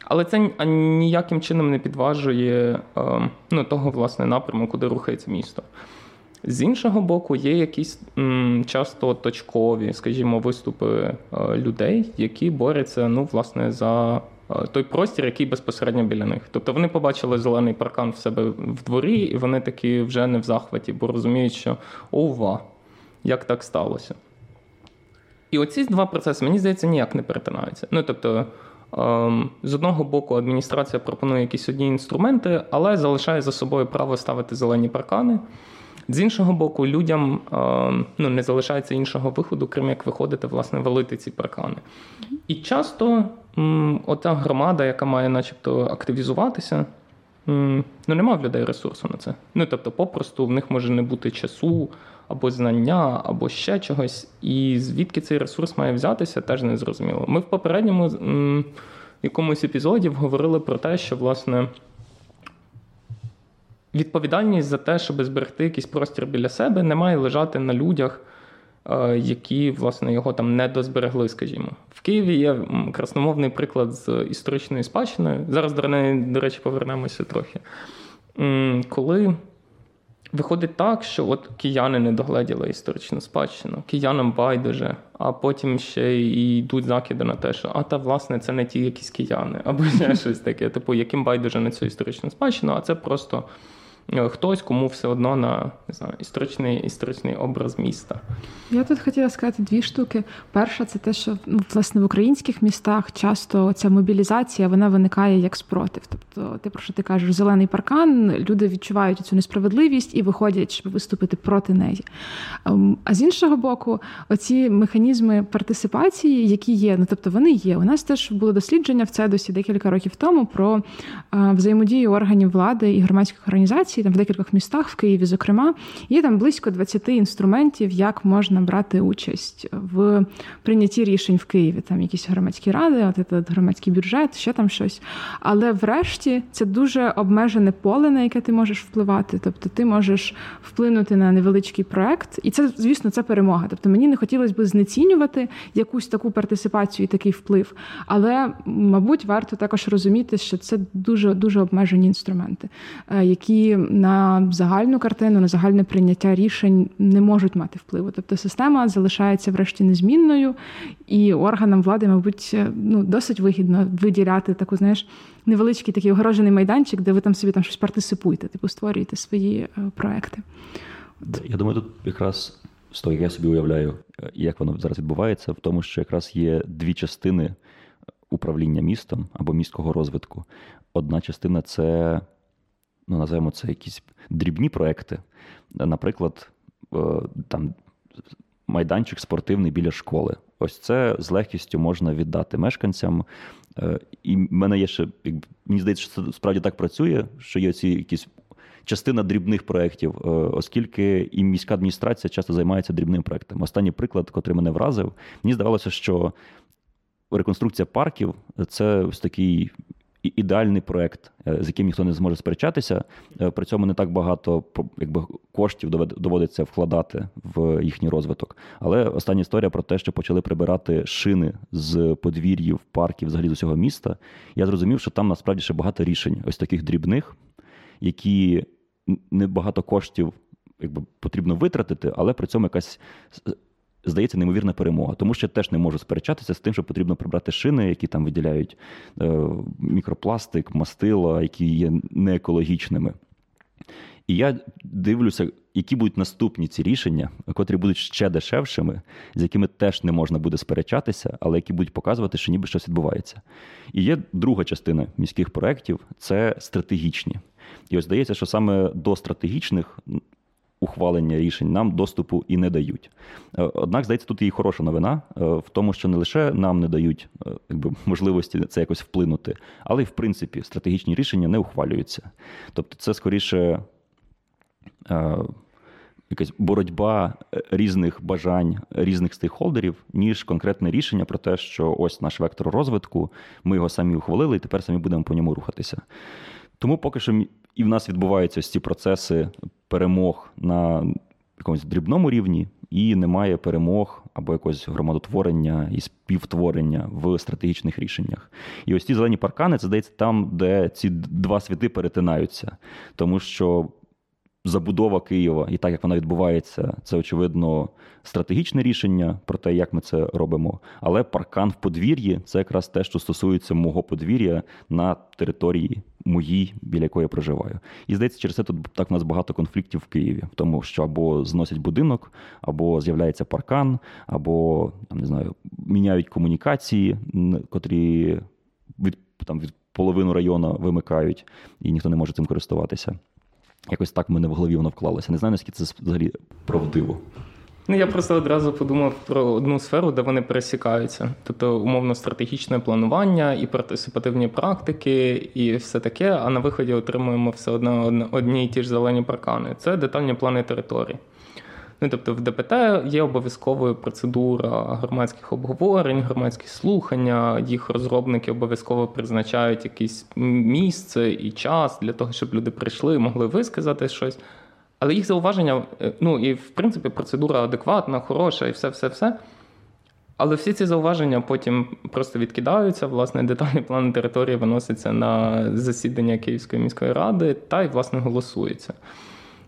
Але це ніяким чином не підважує е, ну, того власне напряму, куди рухається місто. З іншого боку, є якісь м, часто точкові, скажімо, виступи е, людей, які борються ну, власне, за е, той простір, який безпосередньо біля них. Тобто вони побачили зелений паркан в себе в дворі, і вони такі вже не в захваті, бо розуміють, що ова, як так сталося. І оці два процеси, мені здається, ніяк не перетинаються. Ну, тобто, з одного боку, адміністрація пропонує якісь одні інструменти, але залишає за собою право ставити зелені паркани. З іншого боку, людям ем, ну, не залишається іншого виходу, крім як виходити, власне, валити ці паркани. І часто оця громада, яка має начебто активізуватися, ну, нема в людей ресурсу на це. Ну, тобто, попросту в них може не бути часу або знання, або ще чогось. І звідки цей ресурс має взятися, теж не зрозуміло. Ми в попередньому якомусь епізоді говорили про те, що власне. Відповідальність за те, щоб зберегти якийсь простір біля себе, не має лежати на людях, які власне його там не дозберегли, скажімо. В Києві є красномовний приклад з історичною спадщиною. Зараз до неї, до речі, повернемося трохи. Коли Виходить так, що от кияни не догледіли історичну спадщину, киянам байдуже, а потім ще й йдуть закиди на те, що а та власне це не ті якісь кияни, або ще <laughs> щось таке, типу, яким байдуже на цю історичну спадщину, а це просто Е, хтось, кому все одно на не знаю, історичний історичний образ міста. Я тут хотіла сказати дві штуки. Перша, це те, що ну, власне в українських містах часто ця мобілізація вона виникає як спротив. Тобто, ти про що ти кажеш, зелений паркан, люди відчувають цю несправедливість і виходять, щоб виступити проти неї. Ем, а з іншого боку, оці механізми партисипації, які є, ну тобто вони є. У нас теж було дослідження в Цедосі декілька років тому про е, взаємодію органів влади і громадських організацій там в декількох містах, в Києві, зокрема, є там близько 20 інструментів, як можна брати участь в прийнятті рішень в Києві. Там якісь громадські ради, от этот громадський бюджет, ще там щось. Але врешті це дуже обмежене поле, на яке ти можеш впливати. Тобто ти можеш вплинути на невеличкий проект, і це, звісно, це перемога. Тобто мені не хотілося б знецінювати якусь таку партисипацію і такий вплив. Але, мабуть, варто також розуміти, що це дуже дуже обмежені інструменти, е, які на загальну картину, на загальне прийняття рішень не можуть мати впливу. Тобто система залишається врешті незмінною, і органам влади, мабуть, ну досить вигідно виділяти таку, знаєш, невеличкий такий огорожений майданчик, де ви там собі там щось партисипуєте, типу створюєте свої е, проекти. Я думаю, тут якраз з того, як я собі уявляю, е, як воно зараз відбувається, в тому, що якраз є дві частини управління містом або міського розвитку. Одна частина це ну називаємо це якісь дрібні проекти. Наприклад, е, там майданчик спортивний біля школи. Ось це з легкістю можна віддати мешканцям. Е, і мене є ще, мені здається, що це справді так працює, що є ці якісь. Частина дрібних проєктів, е, оскільки і міська адміністрація часто займається дрібним проєктом. Останній приклад, котрий мене вразив, мені здавалося, що реконструкція парків це ось такий ідеальний проект, е, з яким ніхто не зможе сперечатися. Е, при цьому не так багато якби, коштів доводиться вкладати в їхній розвиток. Але остання історія про те, що почали прибирати шини з подвір'їв, парків, взагалі з усього міста. Я зрозумів, що там насправді ще багато рішень, ось таких дрібних, які не багато коштів якби, потрібно витратити, але при цьому якась здається, неймовірна перемога. Тому що я теж не можу сперечатися з тим, що потрібно прибрати шини, які там виділяють е, мікропластик, мастила, які є неекологічними. І я дивлюся, які будуть наступні ці рішення, котрі будуть ще дешевшими, з якими теж не можна буде сперечатися, але які будуть показувати, що ніби щось відбувається. І є друга частина міських проєктів це стратегічні. І ось здається, що саме до стратегічних ухвалення рішень нам доступу і не дають. Е, однак, здається, тут і хороша новина е, в тому, що не лише нам не дають е, якби, можливості це якось вплинути, але й в принципі стратегічні рішення не ухвалюються. Тобто, це скоріше якась боротьба різних бажань різних стейкхолдерів, ніж конкретне рішення про те, що ось наш вектор розвитку, ми його самі ухвалили, і тепер самі будемо по ньому рухатися. Тому поки що і в нас відбуваються ці процеси перемог на якомусь дрібному рівні, і немає перемог або якогось громадотворення і співтворення в стратегічних рішеннях. І ось ці зелені паркани це здається там, де ці два світи перетинаються, тому що забудова Києва і так як вона відбувається, це очевидно стратегічне рішення про те, як ми це робимо. Але паркан в подвір'ї це якраз те, що стосується мого подвір'я на території моїй, біля якої я проживаю. І здається, через це тут так у нас багато конфліктів в Києві, в тому, що або зносять будинок, або з'являється паркан, або не знаю, міняють комунікації, котрі від там від половину району вимикають, і ніхто не може цим користуватися. Якось так в мене в голові воно вклалося. Не знаю, наскільки це взагалі правдиво. Ну, я просто одразу подумав про одну сферу, де вони пересікаються. Тобто, умовно, стратегічне планування і партисипативні практики, і все таке. А на виході отримуємо все одно одні і ті ж зелені паркани. Це детальні плани території. Ну, тобто в ДПТ є обов'язковою процедура громадських обговорень, громадські слухання. Їх розробники обов'язково призначають якесь місце і час для того, щоб люди прийшли, могли висказати щось. Але їх зауваження, е, ну і в принципі процедура адекватна, хороша, і все-все-все. Але всі ці зауваження потім просто відкидаються. Власне, детальний план території виноситься на засідання Київської міської ради та й, власне, голосується.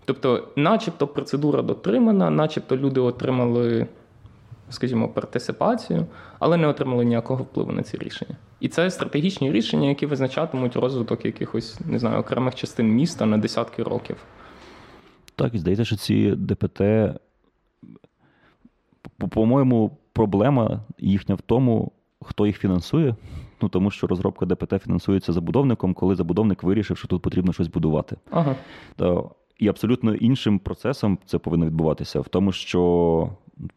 Тобто, начебто, процедура дотримана, начебто люди отримали, скажімо, партисипацію, але не отримали ніякого впливу на ці рішення. І це стратегічні рішення, які визначатимуть розвиток якихось не знаю, окремих частин міста на десятки років. Так, і здається, що ці ДПТ, по-моєму, проблема їхня в тому, хто їх фінансує. Ну тому що розробка ДПТ фінансується забудовником, коли забудовник вирішив, що тут потрібно щось будувати. Ага. То і абсолютно іншим процесом це повинно відбуватися в тому, що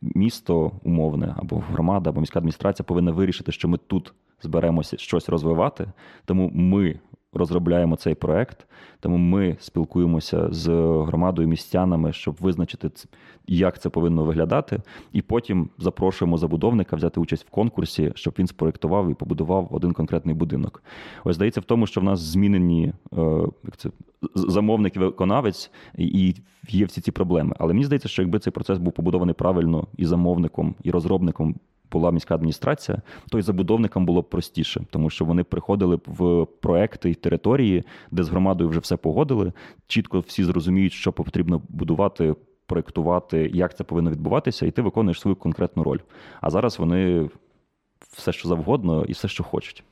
місто умовне або громада, або міська адміністрація повинна вирішити, що ми тут зберемося щось розвивати. Тому ми розробляємо цей проект, тому ми спілкуємося з громадою містянами, щоб визначити, як це повинно виглядати, і потім запрошуємо забудовника взяти участь в конкурсі, щоб він спроектував і побудував один конкретний будинок. Ось здається, в тому, що в нас змінені е, як це замовник і виконавець, і є всі ці проблеми. Але мені здається, що якби цей процес був побудований правильно і замовником, і розробником була міська адміністрація, то й забудовникам було б простіше, тому що вони приходили в проекти і території, де з громадою вже все погодили. Чітко всі зрозуміють, що потрібно будувати. Проєктувати, як це повинно відбуватися, і ти виконуєш свою конкретну роль. А зараз вони все, що завгодно, і все, що хочуть.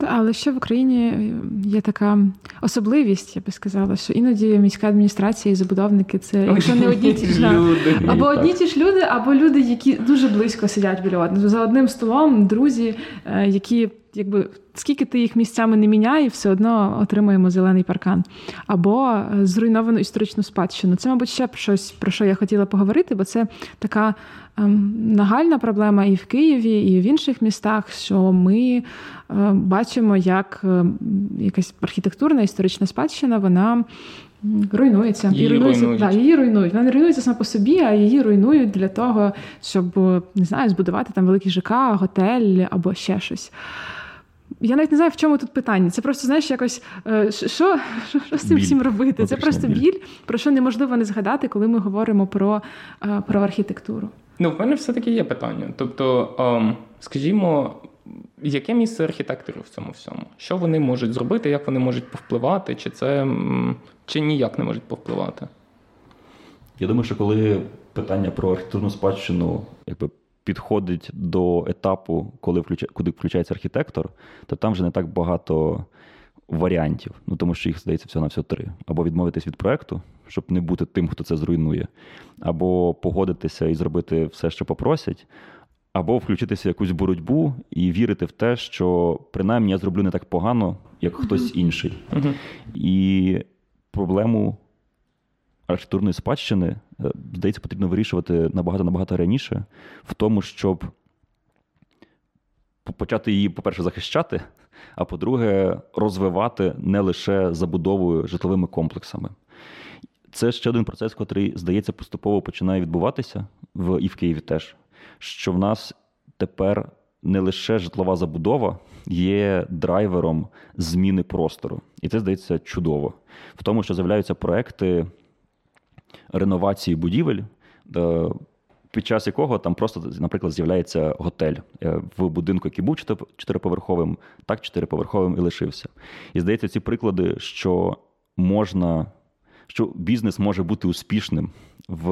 Але ще в Україні є така особливість, я би сказала, що іноді міська адміністрація і забудовники це якщо не одні ті ж <laughs> люди. або одні ті ж люди, або люди, які дуже близько сидять біля одного за одним столом, друзі, е, які якби скільки ти їх місцями не міняє, все одно отримуємо зелений паркан або е, зруйновану історичну спадщину. Це, мабуть, ще щось про що я хотіла поговорити, бо це така ем, нагальна проблема і в Києві, і в інших містах, що ми е, бачимо, як е, якась архітектурна історична спадщина, вона. Руйнується її руйнується руйнують. Да, її руйнують. Вона не руйнується сама по собі, а її руйнують для того, щоб не знаю, збудувати там великий ЖК, готель або ще щось. Я навіть не знаю, в чому тут питання. Це просто, знаєш, якось е, що що, що з цим біль. всім робити? Це просто біль, про що неможливо не згадати, коли ми говоримо про, е, про архітектуру. Ну, в мене все-таки є питання. Тобто, ем, скажімо, яке місце архітекторів в цьому всьому? Що вони можуть зробити, як вони можуть повпливати, чи це чи ніяк не можуть повпливати? Я думаю, що коли питання про архітектурну спадщину якби підходить до етапу, коли включає, куди включається архітектор, то там вже не так багато варіантів. Ну тому що їх здається всього на все три. Або відмовитись від проекту, щоб не бути тим, хто це зруйнує, або погодитися і зробити все, що попросять. Або включитися в якусь боротьбу і вірити в те, що принаймні я зроблю не так погано, як хтось інший. І проблему архітектурної спадщини, е, здається, потрібно вирішувати набагато-набагато раніше, в тому, щоб почати її, по-перше, захищати, а по-друге, розвивати не лише забудовою житловими комплексами. це ще один процес, який, здається, поступово починає відбуватися в і в Києві теж. Що в нас тепер не лише житлова забудова є драйвером зміни простору. І це здається чудово. В тому, що з'являються проекти реновації будівель. Під час якого там просто, наприклад, з'являється готель е, в будинку, який був чотириповерховим, так чотириповерховим і лишився. І здається, ці приклади, що можна, що бізнес може бути успішним в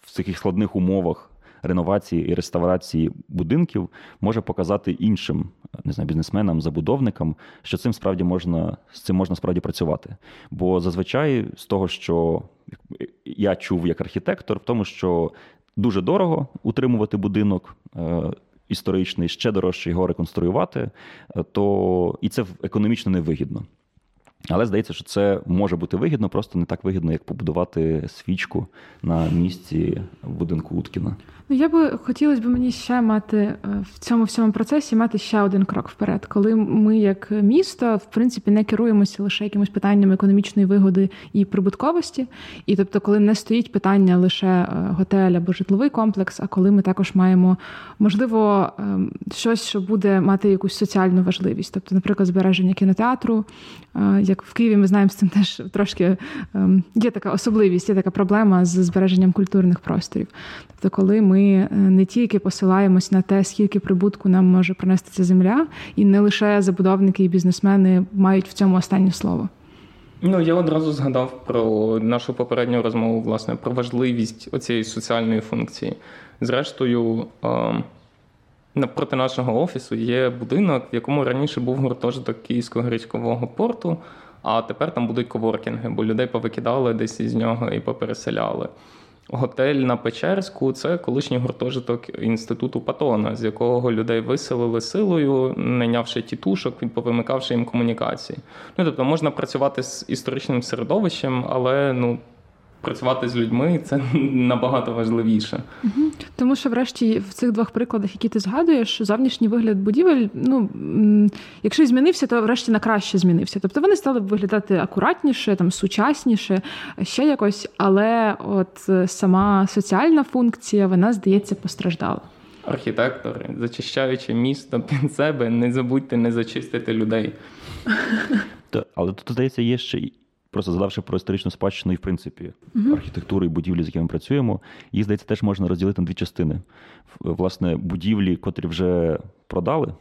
в таких складних умовах реновації і реставрації будинків, може показати іншим не знаю, бізнесменам, забудовникам, що цим справді можна з цим можна справді працювати. Бо зазвичай з того, що я чув як архітектор, в тому, що дуже дорого утримувати будинок. Е, історичний ще дорожче його реконструювати, е, то і це економічно невигідно. Але здається, що це може бути вигідно, просто не так вигідно, як побудувати свічку на місці будинку Уткіна. Ну, я би хотілося б мені ще мати е, в цьому всьому процесі мати ще один крок вперед, коли ми, як місто, в принципі, не керуємося лише якимось питанням економічної вигоди і прибутковості. І тобто, коли не стоїть питання лише е, готель або житловий комплекс, а коли ми також маємо можливо ем, щось, що буде мати якусь соціальну важливість, тобто, наприклад, збереження кінотеатру, е, як в Києві, ми знаємо з цим теж трошки ем, є така особливість, є така проблема з збереженням культурних просторів. Тобто, коли ми е, не тільки посилаємось на те, скільки прибутку нам може принести ця земля, і не лише забудовники і бізнесмени мають в цьому останнє слово. Ну, я одразу згадав про нашу попередню розмову, власне, про важливість оцієї соціальної функції. Зрештою, ем, напроти нашого офісу є будинок, в якому раніше був гуртожиток Київського річкового порту, а тепер там будуть коворкінги, бо людей повикидали десь із нього і попереселяли. Готель на Печерську це колишній гуртожиток інституту Патона, з якого людей виселили силою, найнявши тітушок, повимикавши їм комунікації. Ну тобто можна працювати з історичним середовищем, але ну працювати з людьми це <laughs> набагато важливіше. Угу. Тому що, врешті, в цих двох прикладах, які ти згадуєш, зовнішній вигляд будівель, ну якщо змінився, то врешті на краще змінився. Тобто вони стали виглядати акуратніше, там сучасніше, ще якось, але от е, сама соціальна функція, вона здається постраждала. Архітектори, зачищаючи місто під себе, не забудьте не зачистити людей. Але тут, здається, є ще Просто згадавши про історичну спадщину і, в принципі, uh-huh. архітектуру і будівлі, з якими ми працюємо, їх, здається, теж можна розділити на дві частини. Власне, будівлі, котрі вже продали,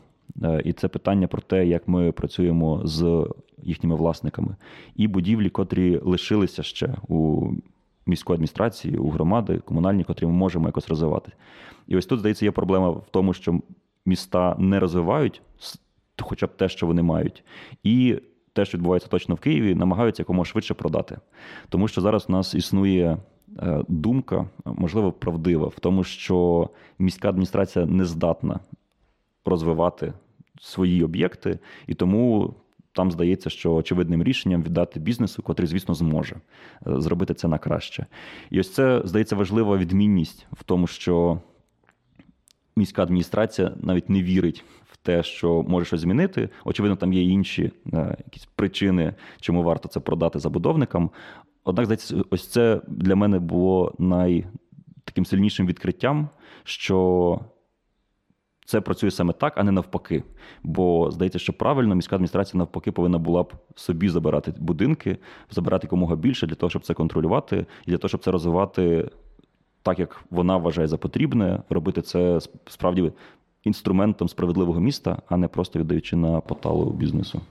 е, і це питання про те, як ми працюємо з їхніми власниками, і будівлі, котрі лишилися ще у міської адміністрації, у громади, комунальні, котрі ми можемо якось розвивати. І ось тут, здається, є проблема в тому, що міста не розвивають хоча б те, що вони мають. І те, що відбувається точно в Києві, намагаються якомога швидше продати. Тому що зараз у нас існує е, думка, можливо, правдива, в тому, що міська адміністрація не здатна розвивати свої об'єкти, і тому. Там здається, що очевидним рішенням віддати бізнесу, котрий, звісно, зможе е, зробити це на краще. І ось це здається важлива відмінність в тому, що міська адміністрація навіть не вірить те, що може щось змінити. Очевидно, там є інші е, якісь причини, чому варто це продати забудовникам. Однак, здається, ось це для мене було най таким сильнішим відкриттям, що це працює саме так, а не навпаки. Бо здається, що правильно міська адміністрація навпаки повинна була б собі забирати будинки, забирати якомога більше для того, щоб це контролювати, і для того, щоб це розвивати так, як вона вважає за потрібне, робити це справді інструментом справедливого міста, а не просто віддаючи на поталу бізнесу.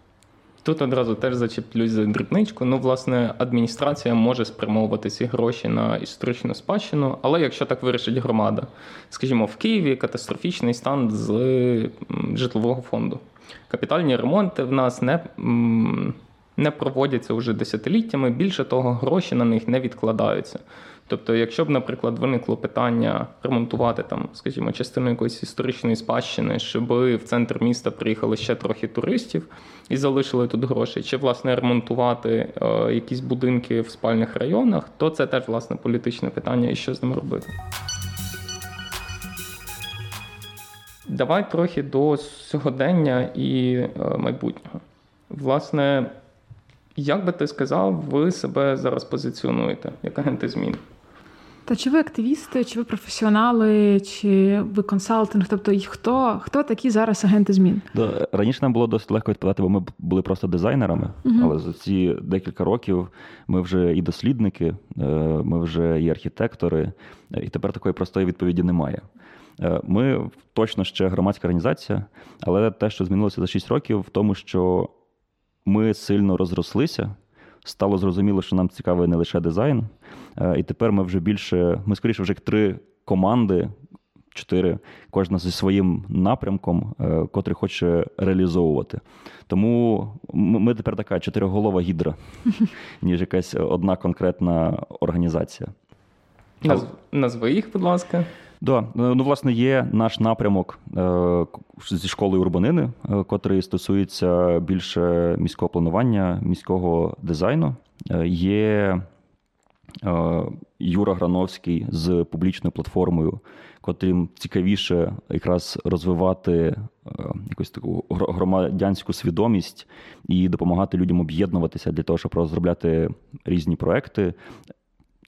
Тут одразу теж зачеплюсь за дрібничку. Ну, власне, адміністрація може спрямовувати ці гроші на історичну спадщину, але якщо так вирішить громада, скажімо, в Києві катастрофічний стан з житлового фонду. Капітальні ремонти в нас не не проводяться вже десятиліттями. Більше того, гроші на них не відкладаються. Тобто, якщо б, наприклад, виникло питання ремонтувати там, скажімо, частину якоїсь історичної спадщини, щоб в центр міста приїхали ще трохи туристів і залишили тут гроші, чи власне ремонтувати е, якісь будинки в спальних районах, то це теж власне політичне питання, і що з ним робити. Давай трохи до сьогодення і е, майбутнього. Власне, Як би ти сказав, ви себе зараз позиціонуєте як агенти змін? Та чи ви активісти, чи ви професіонали, чи ви консалтинг? Тобто, хто хто такі зараз агенти змін? Раніше нам було досить легко відповідати, бо ми були просто дизайнерами. uh Але за ці декілька років ми вже і дослідники, е, ми вже і архітектори, е, і тепер такої простої відповіді немає. Е, ми точно ще громадська організація, але те, що змінилося за 6 років, в тому, що ми сильно розрослися. Стало зрозуміло, що нам цікавий не лише дизайн, і тепер ми вже більше, ми скоріше вже як три команди, чотири, кожна зі своїм напрямком, е, котрий хоче реалізовувати. Тому ми тепер така чотириголова гідра, <laughs> ніж якась одна конкретна організація. Наз... Назви їх, будь ласка. Да, ну власне є наш напрямок е, зі школою урбанини, е, котрий стосується більше міського планування, міського дизайну. Є Юра Грановський з публічною платформою, котрим цікавіше якраз розвивати е, якусь таку громадянську свідомість і допомагати людям об'єднуватися для того, щоб розробляти різні проекти.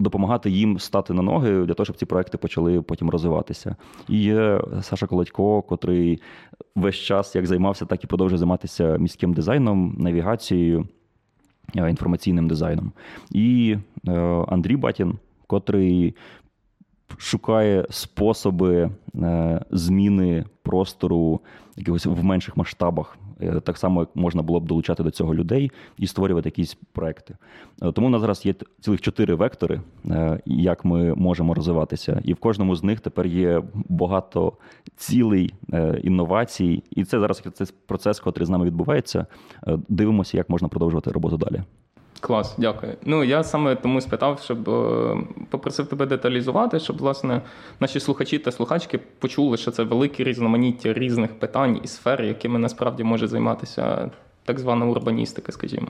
Допомагати їм стати на ноги для того, щоб ці проекти почали потім розвиватися. І є Саша Колодько, котрий весь час як займався, так і продовжує займатися міським дизайном, навігацією. Е, інформаційним дизайном. І е, Андрій Батін, котрий шукає способи е, зміни простору якихось в менших масштабах. Е, так само як можна було б долучати до цього людей і створювати якісь проекти. Е, тому у нас зараз є цілих чотири вектори, як ми можемо розвиватися, і в кожному з них тепер є багато цілей інновацій, і це зараз це процес, який з нами відбувається. Дивимося, як можна продовжувати роботу далі. Клас, дякую. Ну я саме тому спитав, щоб е, попросив тебе деталізувати, щоб власне наші слухачі та слухачки почули, що це велике різноманіття різних питань і сфер, якими насправді може займатися так звана урбаністика, скажімо.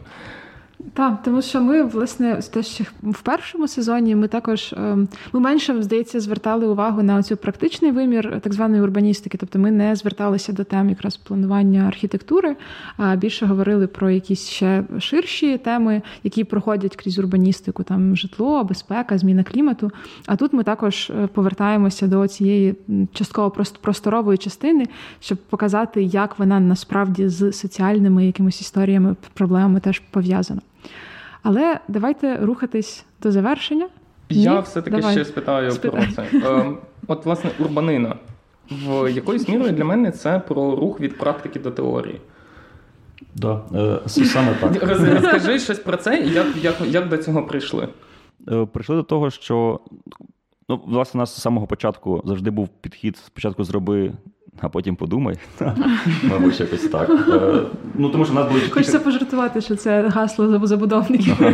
Так, тому що ми, власне, те, що в першому сезоні ми також ем, ми менше, здається, звертали увагу на цю практичний вимір так званої урбаністики. Тобто ми не зверталися до тем якраз планування архітектури, а більше говорили про якісь ще ширші теми, які проходять крізь урбаністику, там житло, безпека, зміна клімату. А тут ми також е, повертаємося до цієї частково просторової частини, щоб показати, як вона насправді з соціальними якимись історіями, проблемами теж пов'язана. Але давайте рухатись до завершення. Я Ні? все-таки Давай. ще спитаю Спитай. про це. <laughs> Е, от, власне, урбанина. В якоюсь мірою для мене це про рух від практики до теорії. Да, е, саме так. <laughs> Розкажи щось про це і як, як, як до цього прийшли? Е, прийшли до того, що ну, власне, у нас з самого початку завжди був підхід: спочатку зроби а потім подумай. <laughs> Мабуть, якось так. Е, ну, тому що нас були Хочеться пожартувати, що це гасло забудовників. <laughs>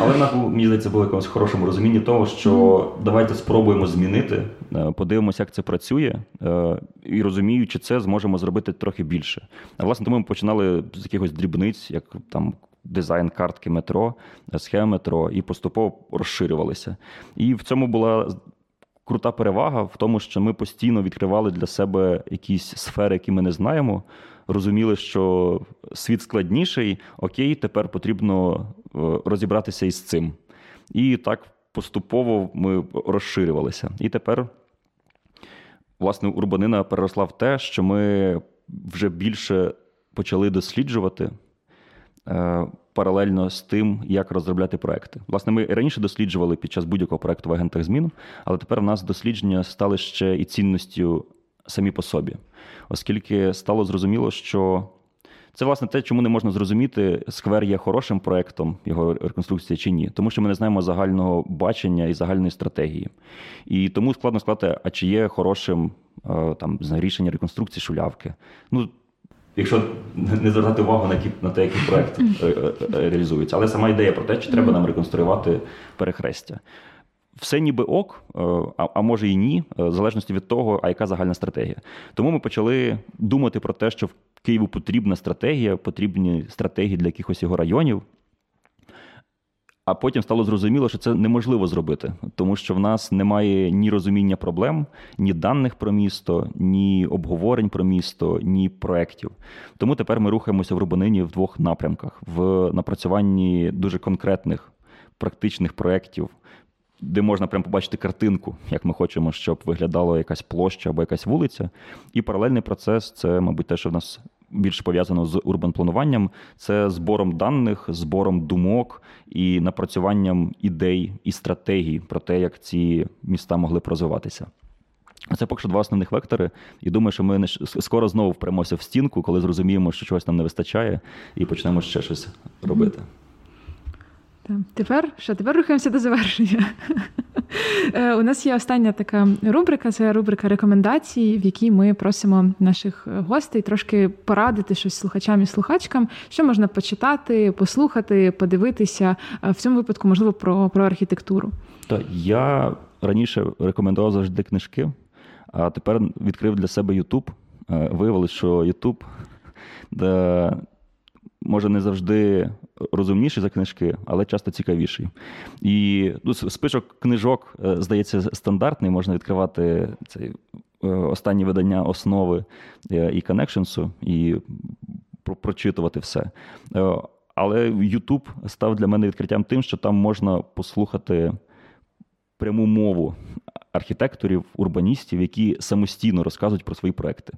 Але в нас, мені здається, було якомусь хорошому розумінні того, що давайте спробуємо змінити, е, подивимося, як це працює, е, і розуміючи це, зможемо зробити трохи більше. А власне, тому ми починали з якихось дрібниць, як там. Дизайн картки метро, схеми метро, і поступово розширювалися. І в цьому була крута перевага в тому, що ми постійно відкривали для себе якісь сфери, які ми не знаємо. Розуміли, що світ складніший, окей, тепер потрібно е, розібратися із цим. І так поступово ми розширювалися. І тепер, власне, урбанина переросла в те, що ми вже більше почали досліджувати. Е, паралельно з тим, як розробляти проекти. Власне, ми раніше досліджували під час будь-якого проекту в агентах змін, але тепер в нас дослідження стали ще і цінністю самі по собі, оскільки стало зрозуміло, що. Це, власне, те, чому не можна зрозуміти, сквер є хорошим проектом, його реконструкція чи ні, тому що ми не знаємо загального бачення і загальної стратегії. І тому складно сказати, а чи є хорошим е, там рішення реконструкції шулявки. Ну, якщо не звертати увагу на на те, який проект е, е, е, реалізується. Але сама ідея про те, чи треба нам реконструювати перехрестя. Все ніби ок, а, а може і ні, в залежності від того, а яка загальна стратегія. Тому ми почали думати про те, що в Києву потрібна стратегія, потрібні стратегії для якихось його районів. А потім стало зрозуміло, що це неможливо зробити, тому що в нас немає ні розуміння проблем, ні даних про місто, ні обговорень про місто, ні проєктів. Тому тепер ми рухаємося в Рубанині в двох напрямках: в напрацюванні дуже конкретних практичних проєктів, де можна прямо побачити картинку, як ми хочемо, щоб виглядала якась площа або якась вулиця. І паралельний процес це, мабуть, те, що в нас більш пов'язано з урбан-плануванням, це збором даних, збором думок і напрацюванням ідей і стратегій про те, як ці міста могли б розвиватися. Це поки що два основних вектори, і думаю, що ми скоро знову впремося в стінку, коли зрозуміємо, що чогось нам не вистачає, і почнемо ще щось робити. Тепер що? Тепер рухаємося до завершення. <laughs> Е, у нас є остання така рубрика це рубрика рекомендацій, в якій ми просимо наших гостей трошки порадити щось слухачам і слухачкам, що можна почитати, послухати, подивитися в цьому випадку, можливо, про про архітектуру. То я раніше рекомендував завжди книжки, а тепер відкрив для себе. Е, виявилось, що Ютуб може не завжди розумніший за книжки, але часто цікавіший. І ну, список книжок, е, здається, стандартний. Можна відкривати цей е, останні видання основи е, і коннекшенсу і прочитувати все. Але YouTube став для мене відкриттям тим, що там можна послухати пряму мову архітекторів, урбаністів, які самостійно розказують про свої проекти.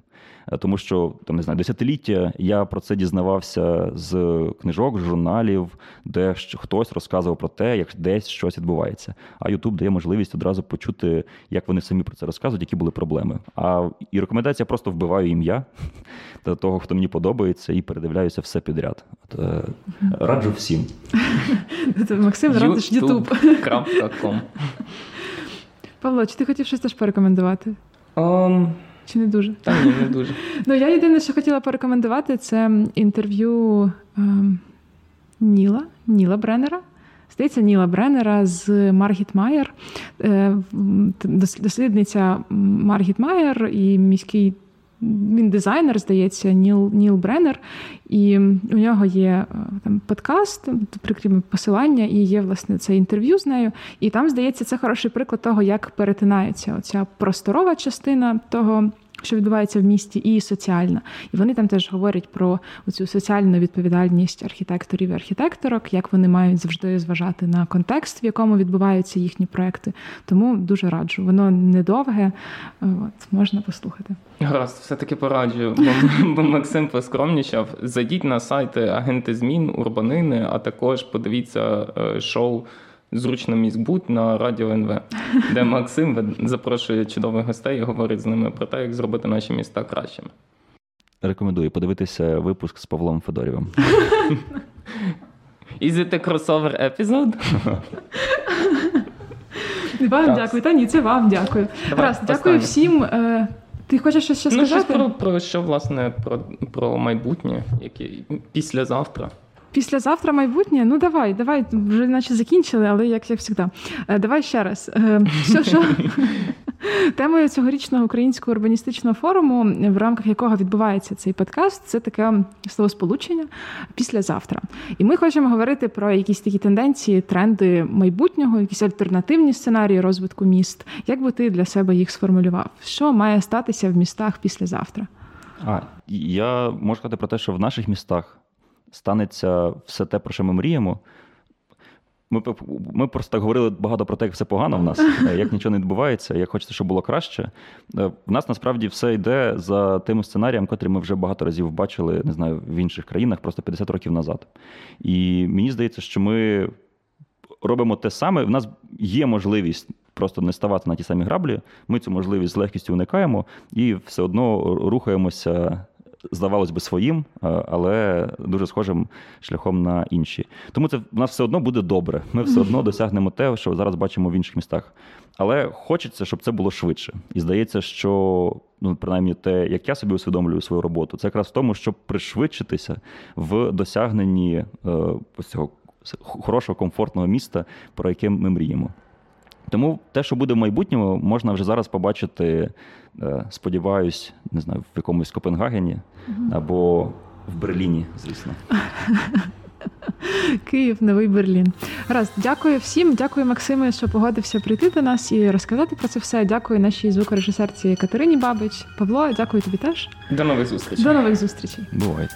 Е, тому що там не знаю, десятиліття я про це дізнавався з книжок, журналів, де хтось розказував про те, як десь щось відбувається. А Ютуб дає можливість одразу почути, як вони самі про це розказують, які були проблеми. А і рекомендація просто вбиваю ім'я <laughs> до того, хто мені подобається, і передивляюся все підряд. От, е, раджу всім. <laughs> Максим радиш Ютуб. <laughs> Павло, чи ти хотів щось теж порекомендувати? Um, чи не дуже? Та ні, не дуже. <laughs> Ну, я єдине, що хотіла порекомендувати, це інтерв'ю ем, Ніла, Ніла Бреннера. Здається, Ніла Бреннера з Маргіт Майер, е, дослідниця Маргіт Майер і міський він дизайнер, здається, Ніл Ніл Бреннер, і у нього є е, там подкаст, прикрім посилання, і є власне це інтерв'ю з нею. І там, здається, це хороший приклад того, як перетинається оця просторова частина того що відбувається в місті, і соціальна. І вони там теж говорять про цю соціальну відповідальність архітекторів і архітекторок, як вони мають завжди зважати на контекст, в якому відбуваються їхні проекти. Тому дуже раджу. Воно недовге, от можна послухати. Гаразд, все-таки пораджу, бо, <laughs> бо Максим поскромнішав. Зайдіть на сайти агенти змін, урбанини, а також подивіться е, шоу. Зручно міськ будь на радіо НВ, де Максим запрошує чудових гостей і говорить з ними про те, як зробити наші міста кращими. Рекомендую подивитися випуск з Павлом Федорівим. Is it a crossover episode? Вам так. дякую. Та ні, це вам дякую. Давай, Раз, дякую всім. Е, ти хочеш щось ще сказати? Ну, щось про, про що, власне, про про майбутнє, яке післязавтра. Післязавтра майбутнє? Ну давай, давай, вже наче закінчили, але як як завжди. Е, давай ще раз. Е, що, що? <laughs> Темою цьогорічного українського урбаністичного форуму, в рамках якого відбувається цей подкаст, це таке словосполучення післязавтра. І ми хочемо говорити про якісь такі тенденції, тренди майбутнього, якісь альтернативні сценарії розвитку міст. Як би ти для себе їх сформулював? Що має статися в містах післязавтра? А я можу сказати про те, що в наших містах станеться все те, про що ми мріємо. Ми ми просто так говорили багато про те, як все погано в нас, <laughs> як нічого не відбувається, як хочеться, щоб було краще. Е, в нас насправді все йде за тим сценарієм, котрий ми вже багато разів бачили, не знаю, в інших країнах, просто 50 років назад. І мені здається, що ми робимо те саме. В нас є можливість просто не ставати на ті самі граблі. Ми цю можливість з легкістю уникаємо і все одно рухаємося здавалось би, своїм, е, але дуже схожим шляхом на інші. Тому це в нас все одно буде добре. Ми все одно <laughs> досягнемо те, що зараз бачимо в інших містах. Але хочеться, щоб це було швидше. І здається, що ну, принаймні те, як я собі усвідомлюю свою роботу, це якраз в тому, щоб пришвидшитися в досягненні е, цього хорошого, комфортного міста, про яке ми мріємо. Тому те, що буде в майбутньому, можна вже зараз побачити, е, сподіваюсь, не знаю, в якомусь Копенгагені або в Берліні, звісно. <laughs> Київ, новий Берлін. Раз, дякую всім. Дякую, Максиме, що погодився прийти до нас і розказати про це все. Дякую нашій звукорежисерці Катерині Бабич. Павло, дякую тобі теж. До нових зустрічей. До нових зустрічей. Бувайте.